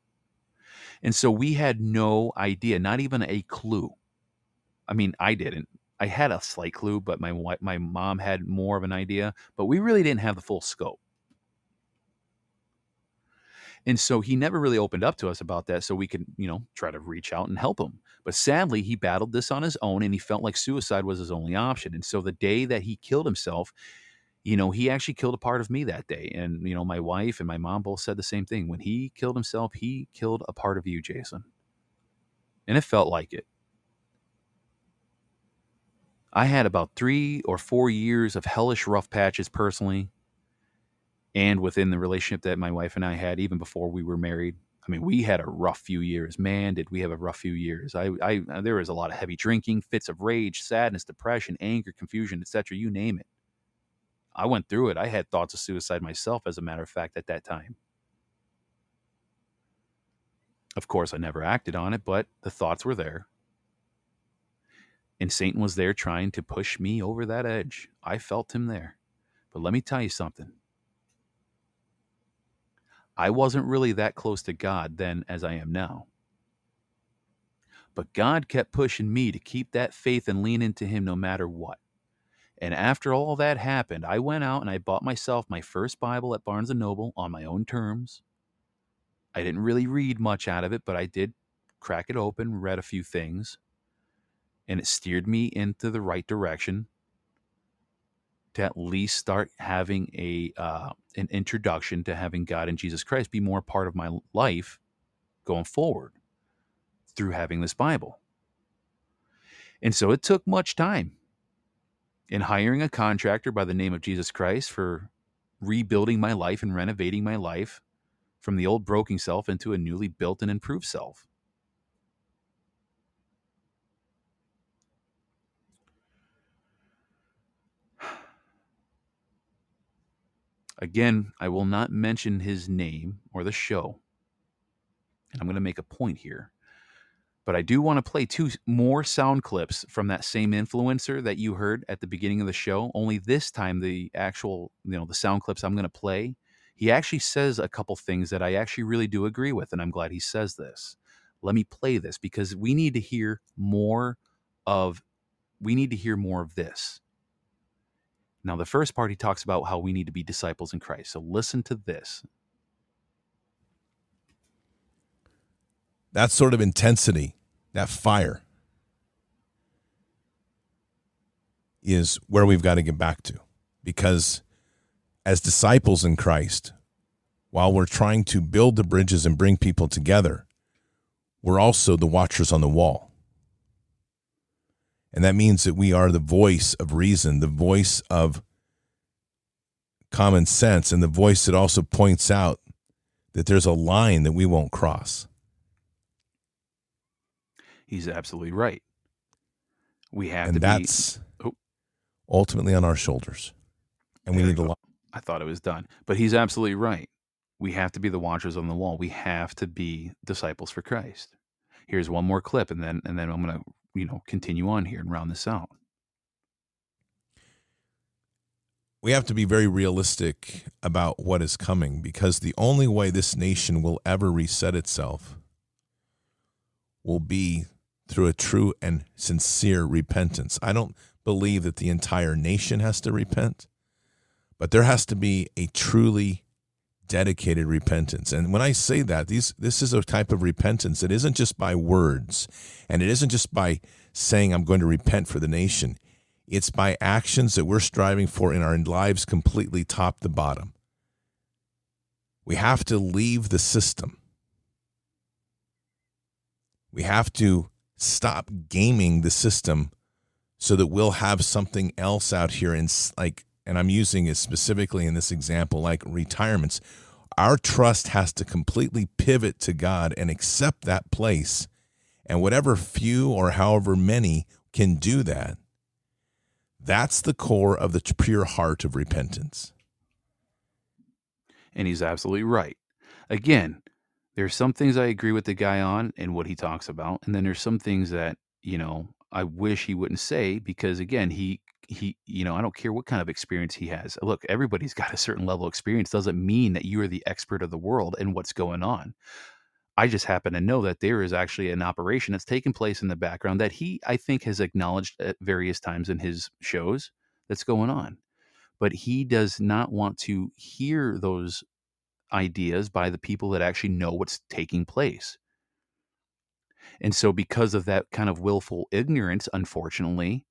And so we had no idea not even a clue. I mean i didn't. I had a slight clue but my my mom had more of an idea but we really didn't have the full scope and so he never really opened up to us about that so we could, you know, try to reach out and help him. But sadly, he battled this on his own and he felt like suicide was his only option. And so the day that he killed himself, you know, he actually killed a part of me that day. And, you know, my wife and my mom both said the same thing. When he killed himself, he killed a part of you, Jason. And it felt like it. I had about three or four years of hellish rough patches personally and within the relationship that my wife and I had even before we were married. I mean, we had a rough few years. Man, did we have a rough few years. I, I uh, there was a lot of heavy drinking, fits of rage, sadness, depression, anger, confusion, etc. You name it. I went through it. I had thoughts of suicide myself, as a matter of fact, at that time. Of course, I never acted on it, but the thoughts were there. And Satan was there trying to push me over that edge. I felt him there. But let me tell you something I wasn't really that close to God then as I am now. But God kept pushing me to keep that faith and lean into Him no matter what. And after all that happened, I went out and I bought myself my first Bible at Barnes and Noble on my own terms. I didn't really read much out of it, but I did crack it open, read a few things, and it steered me into the right direction to at least start having a uh, an introduction to having God and Jesus Christ be more part of my life going forward through having this Bible. And so it took much time in hiring a contractor by the name of Jesus Christ for rebuilding my life and renovating my life from the old broken self into a newly built and improved self. Again, I will not mention his name or the show. And I'm going to make a point here. But I do want to play two more sound clips from that same influencer that you heard at the beginning of the show. Only this time, the actual, you know, the sound clips I'm going to play, he actually says a couple things that I actually really do agree with. And I'm glad he says this. Let me play this because we need to hear more of, we need to hear more of this. Now, the first part, he talks about how we need to be disciples in Christ. So listen to this. That sort of intensity, that fire, is where we've got to get back to. Because as disciples in Christ, while we're trying to build the bridges and bring people together, we're also the watchers on the wall. And that means that we are the voice of reason, the voice of common sense, and the voice that also points out that there's a line that we won't cross. He's absolutely right. We have and to that's be, oh. ultimately on our shoulders. And we need to. I thought it was done, but he's absolutely right. We have to be the watchers on the wall. We have to be disciples for Christ. Here's one more clip, and then and then I'm going to you know, continue on here and round this out. We have to be very realistic about what is coming because the only way this nation will ever reset itself will be through a true and sincere repentance. I don't believe that the entire nation has to repent, but there has to be a truly dedicated repentance. And when I say that, these this is a type of repentance that isn't just by words and it isn't just by saying I'm going to repent for the nation. It's by actions that we're striving for in our lives completely top to bottom. We have to leave the system. We have to stop gaming the system so that we'll have something else out here and like and I'm using it specifically in this example, like retirements. our trust has to completely pivot to God and accept that place. And whatever few or however many can do that, that's the core of the pure heart of repentance. And he's absolutely right. Again, there's some things I agree with the guy on and what he talks about, and then there's some things that you know I wish he wouldn't say because again, he he you know I don't care what kind of experience he has. Look, everybody's got a certain level of experience. Doesn't mean that you are the expert of the world and what's going on. I just happen to know that there is actually an operation that's taking place in the background that he, I think, has acknowledged at various times in his shows that's going on. But he does not want to hear those ideas by the people that actually know what's taking place. And so, because of that kind of willful ignorance, unfortunately,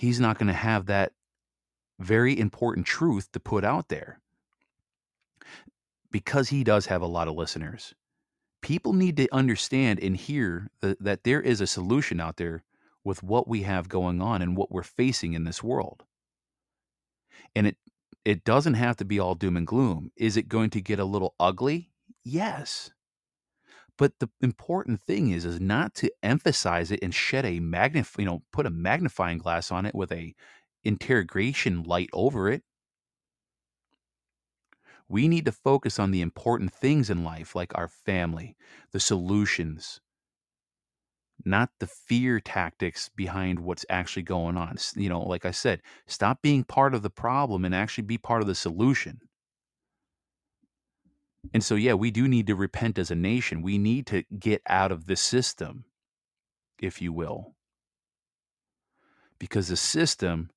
he's not going to have that very important truth to put out there. Because he does have a lot of listeners, people need to understand and hear that, there is a solution out there with what we have going on and what we're facing in this world. And it it doesn't have to be all doom and gloom. Is it going to get a little ugly? Yes. But the important thing is is not to emphasize it and shed a magnif you know, put a magnifying glass on it with a interrogation light over it. We need to focus on the important things in life like our family, the solutions, not the fear tactics behind what's actually going on. You know, like I said, stop being part of the problem and actually be part of the solution. And so, yeah, we do need to repent as a nation. We need to get out of the system, if you will. Because the system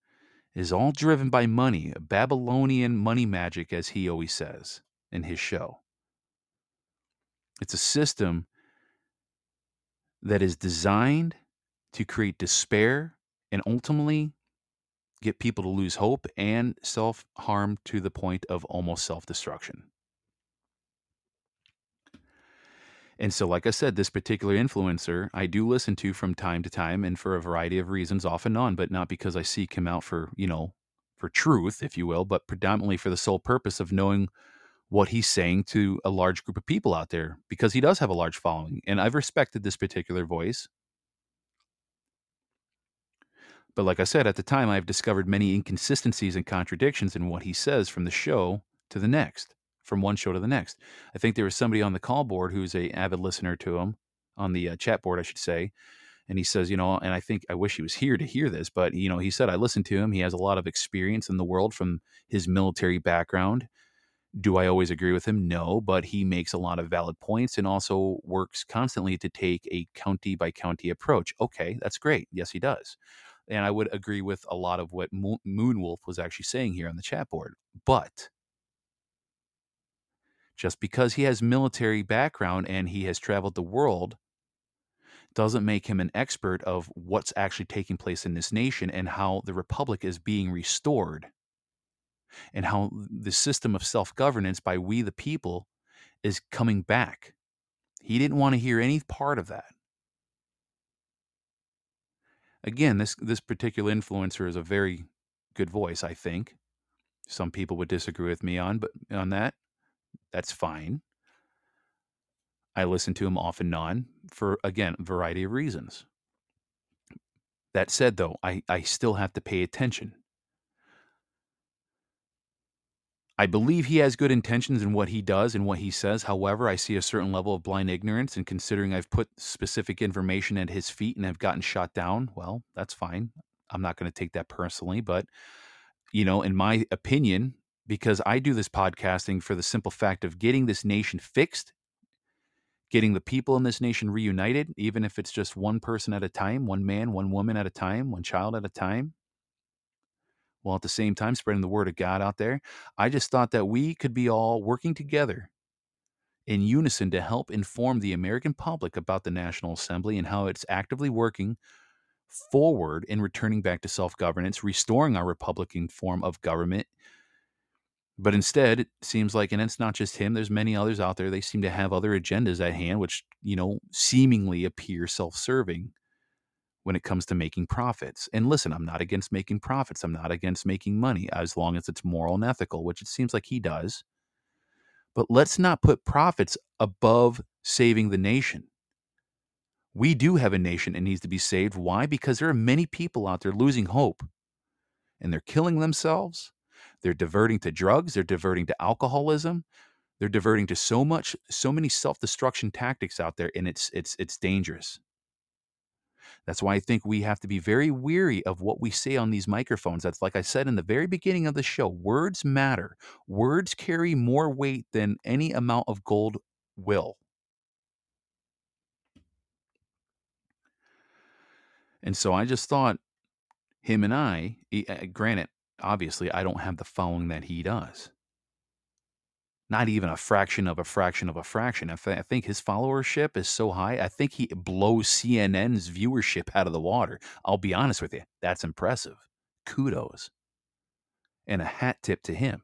is all driven by money, Babylonian money magic, as he always says in his show. It's a system that is designed to create despair and ultimately get people to lose hope and self harm to the point of almost self destruction. And so, like I said, this particular influencer I do listen to from time to time and for a variety of reasons, off and on, but not because I seek him out for, you know, for truth, if you will, but predominantly for the sole purpose of knowing what he's saying to a large group of people out there because he does have a large following. And I've respected this particular voice. But like I said, at the time, I've discovered many inconsistencies and contradictions in what he says from the show to the next, from one show to the next. I think there was somebody on the call board who's a avid listener to him, on the uh, chat board, I should say. And he says, you know, and I think I wish he was here to hear this, but, you know, he said, I listened to him. He has a lot of experience in the world from his military background do I always agree with him? No, but he makes a lot of valid points and also works constantly to take a county by county approach. Okay, that's great. Yes, he does. And I would agree with a lot of what Moonwolf was actually saying here on the chat board. But just because he has military background and he has traveled the world doesn't make him an expert of what's actually taking place in this nation and how the republic is being restored and how the system of self governance by we the people is coming back. He didn't want to hear any part of that. Again, this this particular influencer is a very good voice, I think. Some people would disagree with me on but on that. That's fine. I listen to him off and on for again, a variety of reasons. That said though, I, I still have to pay attention I believe he has good intentions in what he does and what he says. However, I see a certain level of blind ignorance, and considering I've put specific information at his feet and have gotten shot down, well, that's fine. I'm not going to take that personally, but you know, in my opinion, because I do this podcasting for the simple fact of getting this nation fixed, getting the people in this nation reunited, even if it's just one person at a time, one man, one woman at a time, one child at a time, while at the same time spreading the word of God out there. I just thought that we could be all working together in unison to help inform the American public about the National Assembly and how it's actively working forward in returning back to self governance, restoring our Republican form of government. But instead, it seems like, and it's not just him, there's many others out there, they seem to have other agendas at hand, which, you know, seemingly appear self serving when it comes to making profits. And listen, I'm not against making profits. I'm not against making money as long as it's moral and ethical, which it seems like he does. But let's not put profits above saving the nation. We do have a nation that needs to be saved. Why? Because there are many people out there losing hope and they're killing themselves. They're diverting to drugs, they're diverting to alcoholism, they're diverting to so much so many self-destruction tactics out there and it's it's it's dangerous. That's why I think we have to be very weary of what we say on these microphones. That's like I said in the very beginning of the show words matter. Words carry more weight than any amount of gold will. And so I just thought him and I, uh, granted, obviously, I don't have the following that he does. Not even a fraction of a fraction of a fraction. I, th- I think his followership is so high. I think he blows CNN's viewership out of the water. I'll be honest with you. That's impressive. Kudos. And a hat tip to him.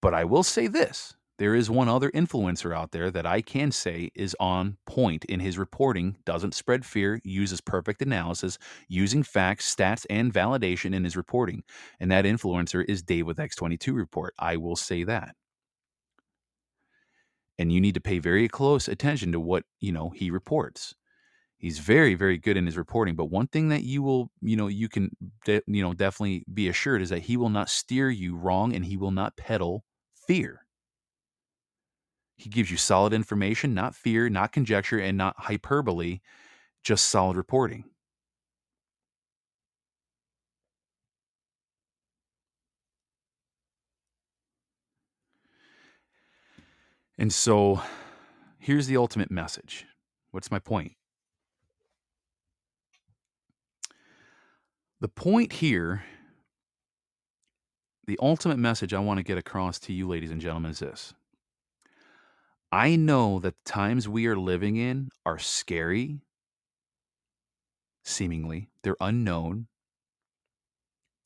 But I will say this there is one other influencer out there that I can say is on point in his reporting, doesn't spread fear, uses perfect analysis, using facts, stats, and validation in his reporting. And that influencer is Dave with X22 Report. I will say that. And you need to pay very close attention to what, you know, he reports. He's very, very good in his reporting. But one thing that you will, you know, you can, de- you know, definitely be assured is that he will not steer you wrong and he will not peddle fear. He gives you solid information, not fear, not conjecture, and not hyperbole, just solid reporting. And so here's the ultimate message. What's my point? The point here, the ultimate message I want to get across to you, ladies and gentlemen, is this I know that the times we are living in are scary, seemingly. They're unknown.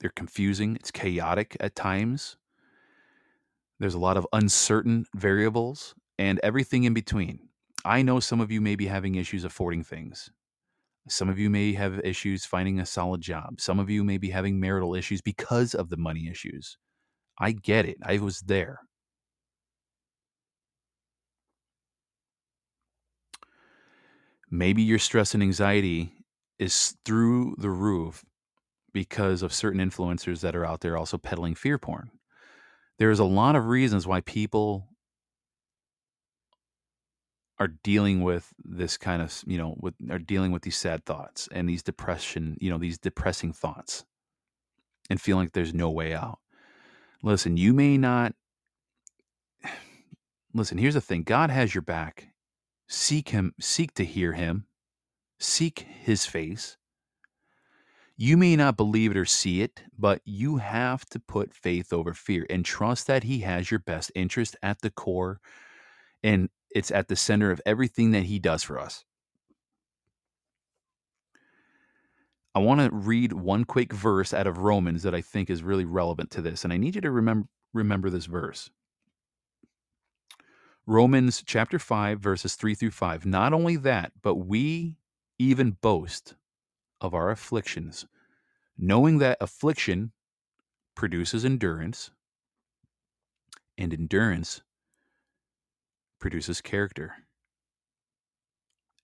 They're confusing. It's chaotic at times. There's a lot of uncertain variables and everything in between. I know some of you may be having issues affording things. Some of you may have issues finding a solid job. Some of you may be having marital issues because of the money issues. I get it. I was there. Maybe your stress and anxiety is through the roof because of certain influencers that are out there also peddling fear porn. There's a lot of reasons why people are dealing with this kind of, you know, with are dealing with these sad thoughts and these depression, you know, these depressing thoughts and feeling like there's no way out. Listen, you may not Listen, here's the thing. God has your back Seek him, seek to hear him, seek his face. You may not believe it or see it, but you have to put faith over fear and trust that he has your best interest at the core and it's at the center of everything that he does for us. I want to read one quick verse out of Romans that I think is really relevant to this and I need you to remember remember this verse. Romans chapter 5, verses 3 through 5. Not only that, but we even boast of our afflictions, knowing that affliction produces endurance, and endurance produces character.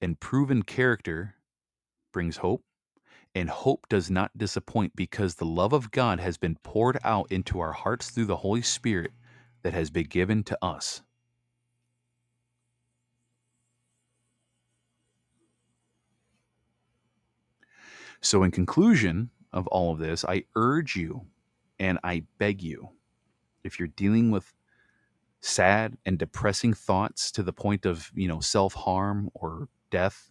And proven character brings hope, and hope does not disappoint because the love of God has been poured out into our hearts through the Holy Spirit that has been given to us. So, in conclusion of all of this, I urge you and I beg you, if you're dealing with sad and depressing thoughts to the point of, you know, self harm or death,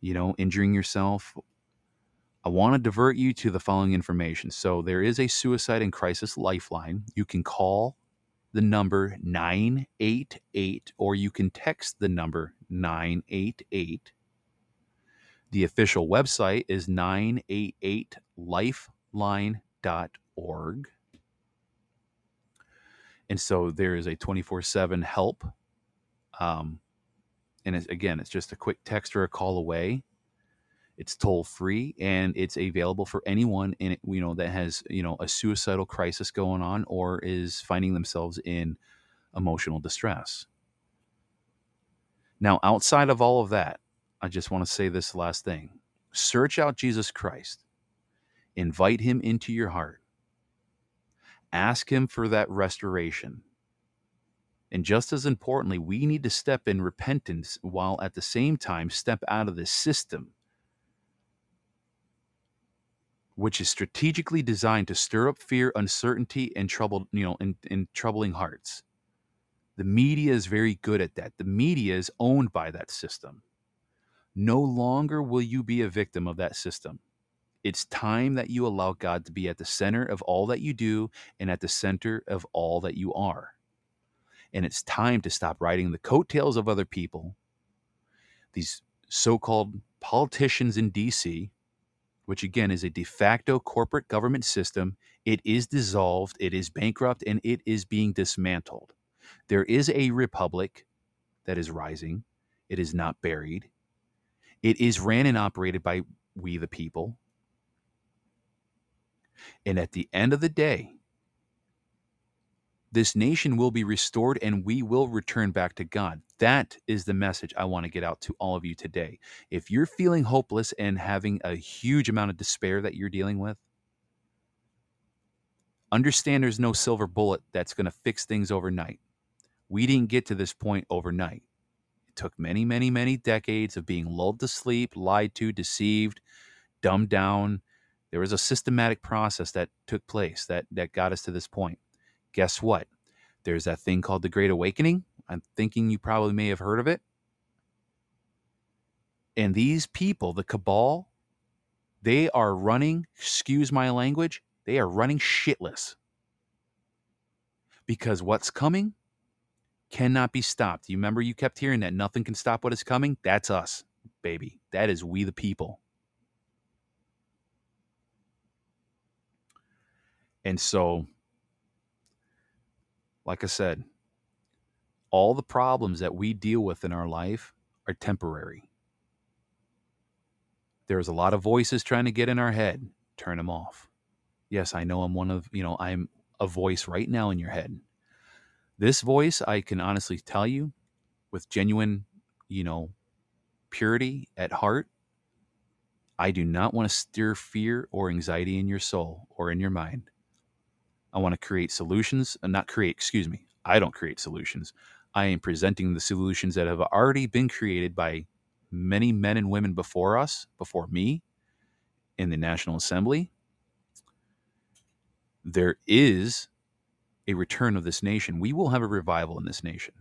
you know, injuring yourself, I want to divert you to the following information. So, there is a suicide and crisis lifeline. You can call the number 988 or you can text the number 988 the official website is 988lifeline.org. And so there is a 24 7 help. Um, and it's, again, it's just a quick text or a call away. It's toll free and it's available for anyone in it, you know that has you know a suicidal crisis going on or is finding themselves in emotional distress. Now, outside of all of that, I just want to say this last thing. Search out Jesus Christ. Invite him into your heart. Ask him for that restoration. And just as importantly, we need to step in repentance while at the same time step out of this system, which is strategically designed to stir up fear, uncertainty, and troubled, you know, in, in troubling hearts. The media is very good at that. The media is owned by that system. No longer will you be a victim of that system. It's time that you allow God to be at the center of all that you do and at the center of all that you are. And it's time to stop riding the coattails of other people, these so called politicians in DC, which again is a de facto corporate government system. It is dissolved, it is bankrupt, and it is being dismantled. There is a republic that is rising, it is not buried. It is ran and operated by we the people. And at the end of the day, this nation will be restored and we will return back to God. That is the message I want to get out to all of you today. If you're feeling hopeless and having a huge amount of despair that you're dealing with, understand there's no silver bullet that's going to fix things overnight. We didn't get to this point overnight. Took many, many, many decades of being lulled to sleep, lied to, deceived, dumbed down. There was a systematic process that took place that, that got us to this point guess what? There's that thing called the Great Awakening. I'm thinking you probably may have heard of it. And these people, the cabal, they are running, excuse my language, they are running shitless. Because what's coming cannot be stopped. You remember you kept hearing that nothing can stop what is coming? That's us, baby. That is we the people. And so like I said, all the problems that we deal with in our life are temporary. There's a lot of voices trying to get in our head. Turn them off. Yes, I know I'm one of, you know, I'm a voice right now in your head. This voice, I can honestly tell you with genuine, you know, purity at heart, I do not want to stir fear or anxiety in your soul or in your mind. I want to create solutions and uh, not create, excuse me. I don't create solutions. I am presenting the solutions that have already been created by many men and women before us, before me in the National Assembly. There is a return of this nation. We will have a revival in this nation.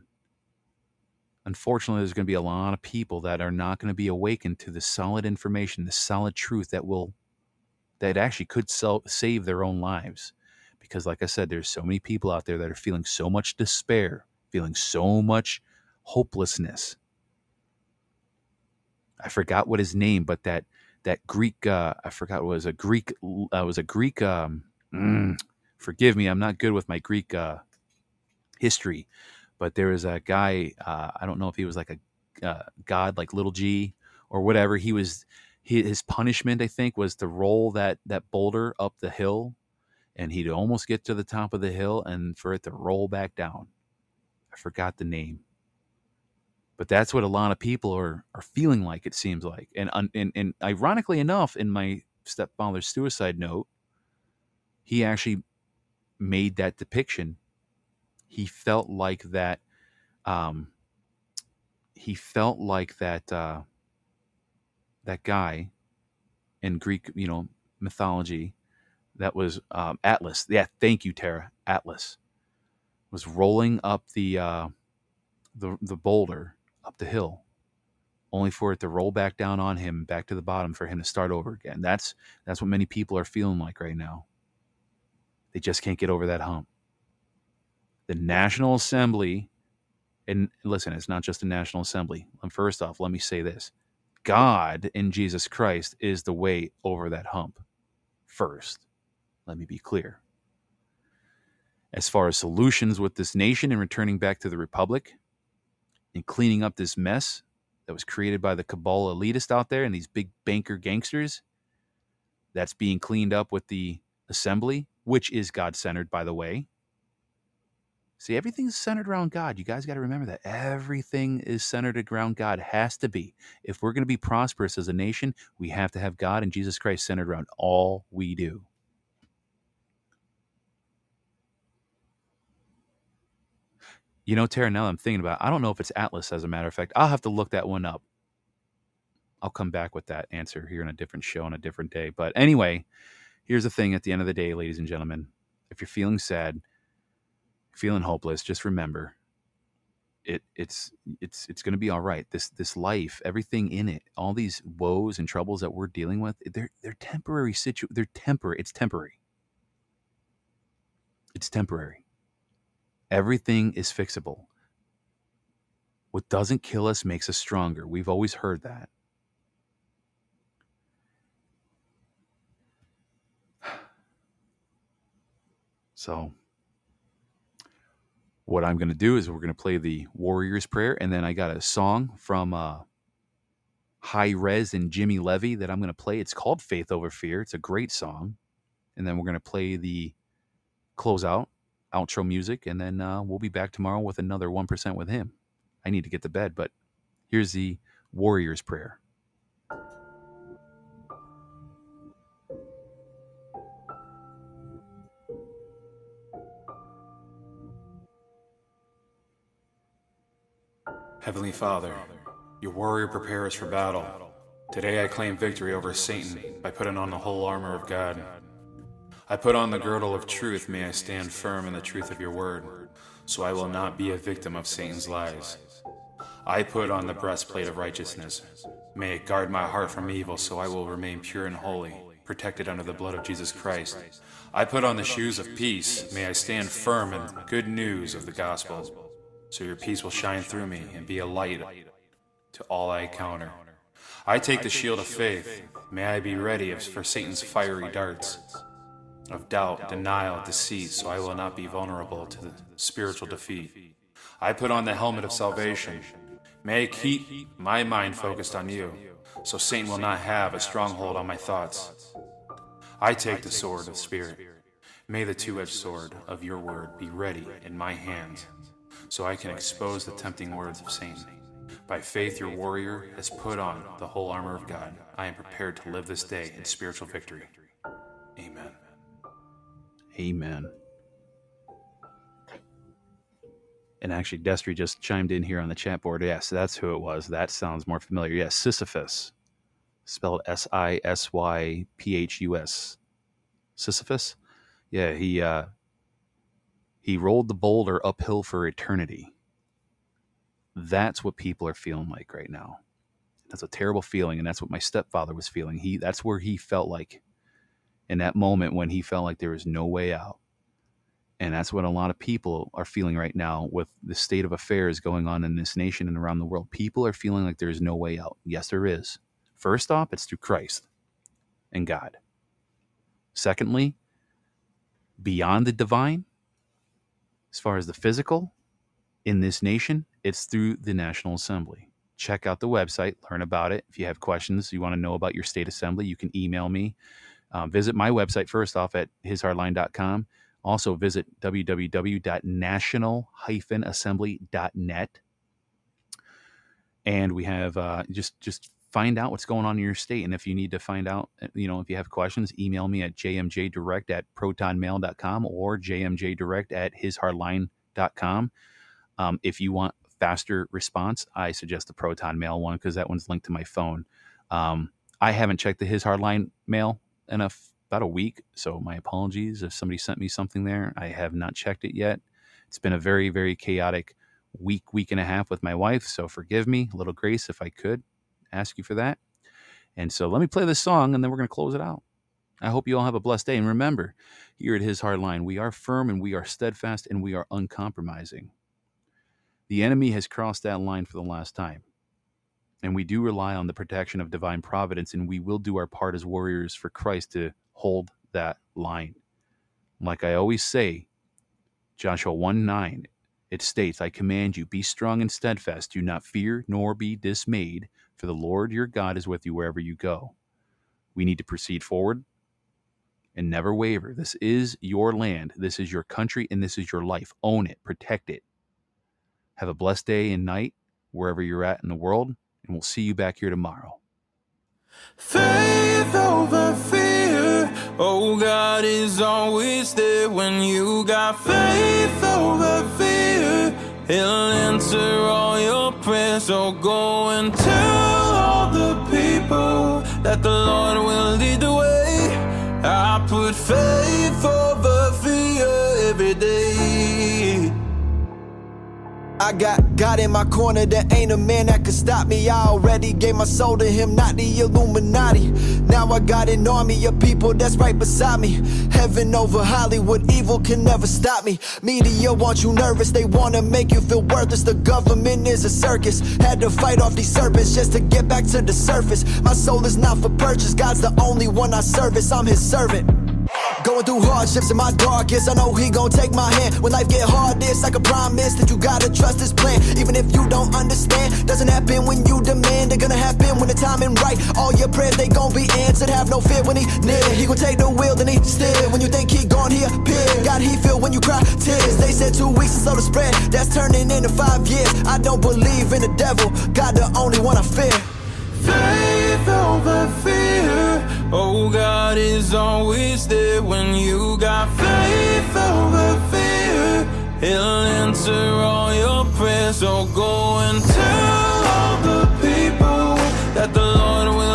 Unfortunately, there's going to be a lot of people that are not going to be awakened to the solid information, the solid truth that will that actually could sell, save their own lives because like i said there's so many people out there that are feeling so much despair feeling so much hopelessness i forgot what his name but that that greek uh, i forgot was a greek uh, was a greek um, mm, forgive me i'm not good with my greek uh, history but there was a guy uh, i don't know if he was like a uh, god like little g or whatever he was his punishment i think was to roll that that boulder up the hill and he'd almost get to the top of the hill and for it to roll back down. I forgot the name. But that's what a lot of people are are feeling like it seems like. And and and ironically enough in my stepfather's suicide note, he actually made that depiction. He felt like that um he felt like that uh that guy in Greek, you know, mythology that was um, Atlas. Yeah, thank you, Tara. Atlas was rolling up the uh, the the boulder up the hill, only for it to roll back down on him, back to the bottom, for him to start over again. That's that's what many people are feeling like right now. They just can't get over that hump. The National Assembly, and listen, it's not just the National Assembly. Um, first off, let me say this: God in Jesus Christ is the way over that hump. First let me be clear. As far as solutions with this nation and returning back to the republic and cleaning up this mess that was created by the cabal elitist out there and these big banker gangsters that's being cleaned up with the assembly, which is God centered, by the way. See, everything's centered around God. You guys got to remember that. Everything is centered around God, has to be. If we're going to be prosperous as a nation, we have to have God and Jesus Christ centered around all we do. You know, Tara, now I'm thinking about it, I don't know if it's Atlas, as a matter of fact. I'll have to look that one up. I'll come back with that answer here in a different show on a different day. But anyway, here's the thing at the end of the day, ladies and gentlemen. If you're feeling sad, feeling hopeless, just remember it it's it's it's going to be all right. This this life, everything in it, all these woes and troubles that we're dealing with, they're they're temporary situ they're temporary. It's temporary. It's temporary. Everything is fixable. What doesn't kill us makes us stronger. We've always heard that. So, what I'm going to do is we're going to play the Warrior's Prayer, and then I got a song from uh, Hi-Rez and Jimmy Levy that I'm going to play. It's called Faith Over Fear. It's a great song. And then we're going to play the closeout, outro music, and then uh, we'll be back tomorrow with another 1% with him. I need to get to bed, but here's the Warrior's Prayer. Heavenly Father, your warrior prepares for battle. Today I claim victory over Satan by putting on the whole armor of God. I put on the girdle of truth, may I stand firm in the truth of your word, so I will not be a victim of Satan's lies. I put on the breastplate of righteousness. May it guard my heart from evil, so I will remain pure and holy, protected under the blood of Jesus Christ. I put on the shoes of peace. May I stand firm in good news of the gospel so your peace will shine through me and be a light to all I encounter. I take the shield of faith. May I be ready for Satan's fiery darts of doubt, denial, deceit, so I will not be vulnerable to the spiritual defeat. I put on the helmet of salvation. May I keep my mind focused on you, so Satan will not have a stronghold on my thoughts. I take the sword of Spirit. May the two edged sword of your word be ready in my hands so I can expose the tempting words of Satan. By faith, your warrior has put on the whole armor of God. I am prepared to live this day in spiritual victory. Amen. Amen. And actually, Destry just chimed in here on the chat board. Yes, that's who it was. That sounds more familiar. Yes, Sisyphus, spelled S I S Y P H U S. Sisyphus. Yeah, he uh, he rolled the boulder uphill for eternity. That's what people are feeling like right now. That's a terrible feeling, and that's what my stepfather was feeling. He that's where he felt like in that moment when he felt like there was no way out. And that's what a lot of people are feeling right now with the state of affairs going on in this nation and around the world. People are feeling like there is no way out. Yes, there is. First off, it's through Christ and God. Secondly, beyond the divine, as far as the physical in this nation, it's through the National Assembly. Check out the website, learn about it. If you have questions, you want to know about your state assembly, you can email me. Um, visit my website first off at hishardline.com. Also, visit www.national-assembly.net. And we have uh, just just find out what's going on in your state. And if you need to find out, uh, you know, if you have questions, email me at jmjdirect at protonmail.com or jmjdirect at hishardline.com. Um, if you want faster response, I suggest the Proton Mail one because that one's linked to my phone. Um, I haven't checked the His Hardline mail in a, about a week, so my apologies if somebody sent me something there. I have not checked it yet. It's been a very, very chaotic week, week and a half with my wife, so forgive me, a little grace if I could ask you for that. And so let me play this song and then we're going to close it out. I hope you all have a blessed day. And remember, here at His Hard Line, we are firm and we are steadfast and we are uncompromising. The enemy has crossed that line for the last time. And we do rely on the protection of divine providence, and we will do our part as warriors for Christ to hold that line. Like I always say, Joshua 1 9, it states, I command you, be strong and steadfast. Do not fear nor be dismayed, for the Lord your God is with you wherever you go. We need to proceed forward and never waver. This is your land, this is your country, and this is your life. Own it, protect it. Have a blessed day and night wherever you're at in the world, and we'll see you back here tomorrow. Faith over fear. Oh, God is always there when you got faith over fear. He'll answer all your prayers. So go and tell all the people that the Lord will lead the way. I put faith over fear every day. I got God in my corner, there ain't a man that could stop me. I already gave my soul to him, not the Illuminati. Now I got an army of people that's right beside me. Heaven over Hollywood, evil can never stop me. Media want you nervous, they wanna make you feel worthless. The government is a circus. Had to fight off these serpents just to get back to the surface. My soul is not for purchase, God's the only one I service. I'm his servant. Going through hardships in my darkest. I know he gon' take my hand. When life get hard, it's like a promise that you gotta trust his plan. Even if you don't understand, doesn't happen when you demand. They're gonna happen when the timing right. All your prayers, they gon' be answered. Have no fear when he near. He gon' take the wheel, then he steer. When you think he gone, he appear. God, he feel when you cry tears. They said two weeks is slow to spread. That's turning into five years. I don't believe in the devil. God, the only one I fear. Faith over fear. Oh, God is always there when you got faith over fear. He'll answer all your prayers. So go and tell all the people that the Lord will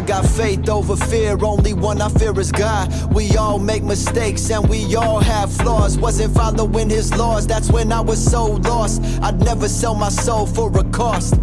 I got faith over fear. Only one I fear is God. We all make mistakes and we all have flaws. Wasn't following his laws, that's when I was so lost. I'd never sell my soul for a cost.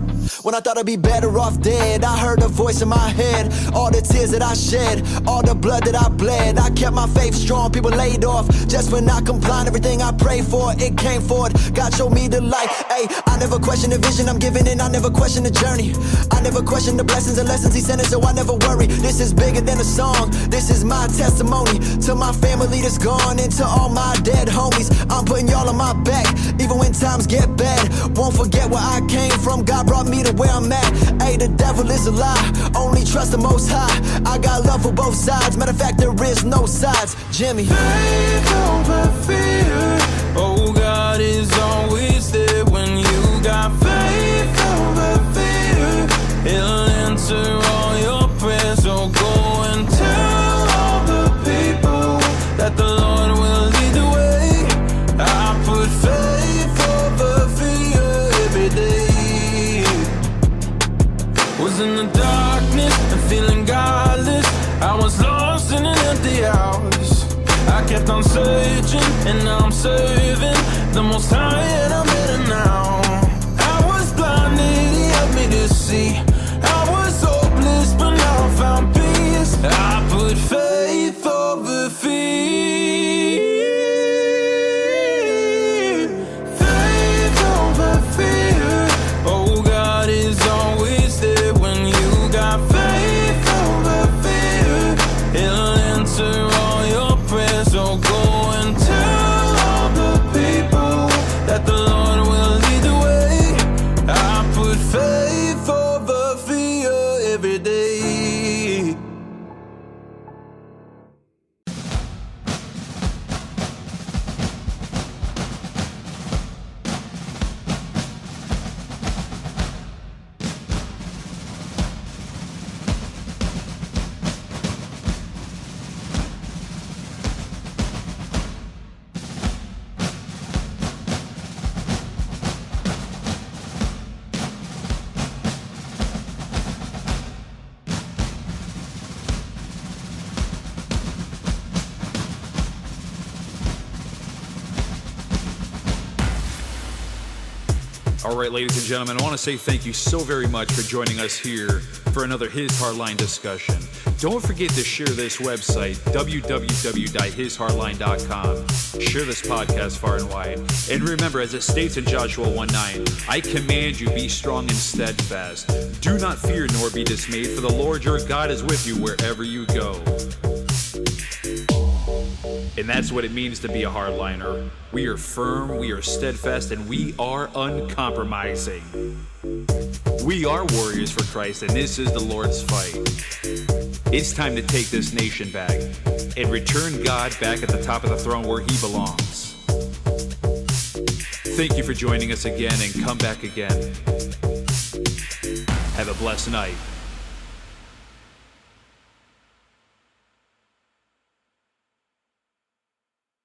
When I thought I'd be better off dead, I heard a voice in my head. All the tears that I shed, all the blood that I bled. I kept my faith strong, people laid off. Just for not complying, everything I prayed for, it came forward. God showed me the light. Hey, I never question the vision I'm giving, and I never question the journey. I never question the blessings and lessons He sent us, so I never worry. This is bigger than a song. This is my testimony to my family that's gone, and to all my dead homies. I'm putting y'all on my back, even when times get bad. Won't forget where I came from. God brought me to where I'm at. Hey, the devil is a lie. Only trust the most high. I got love for both sides. Matter of fact, there is no sides. Jimmy. Faith over fear. Oh, God is always there when you got faith over fear. He'll answer I kept searching and I'm serving the most high to say thank you so very much for joining us here for another His Hardline discussion. Don't forget to share this website, www.hishardline.com. Share this podcast far and wide. And remember, as it states in Joshua 1 9, I command you, be strong and steadfast. Do not fear nor be dismayed, for the Lord your God is with you wherever you go. And that's what it means to be a hardliner. We are firm, we are steadfast, and we are uncompromising. We are warriors for Christ, and this is the Lord's fight. It's time to take this nation back and return God back at the top of the throne where he belongs. Thank you for joining us again and come back again. Have a blessed night.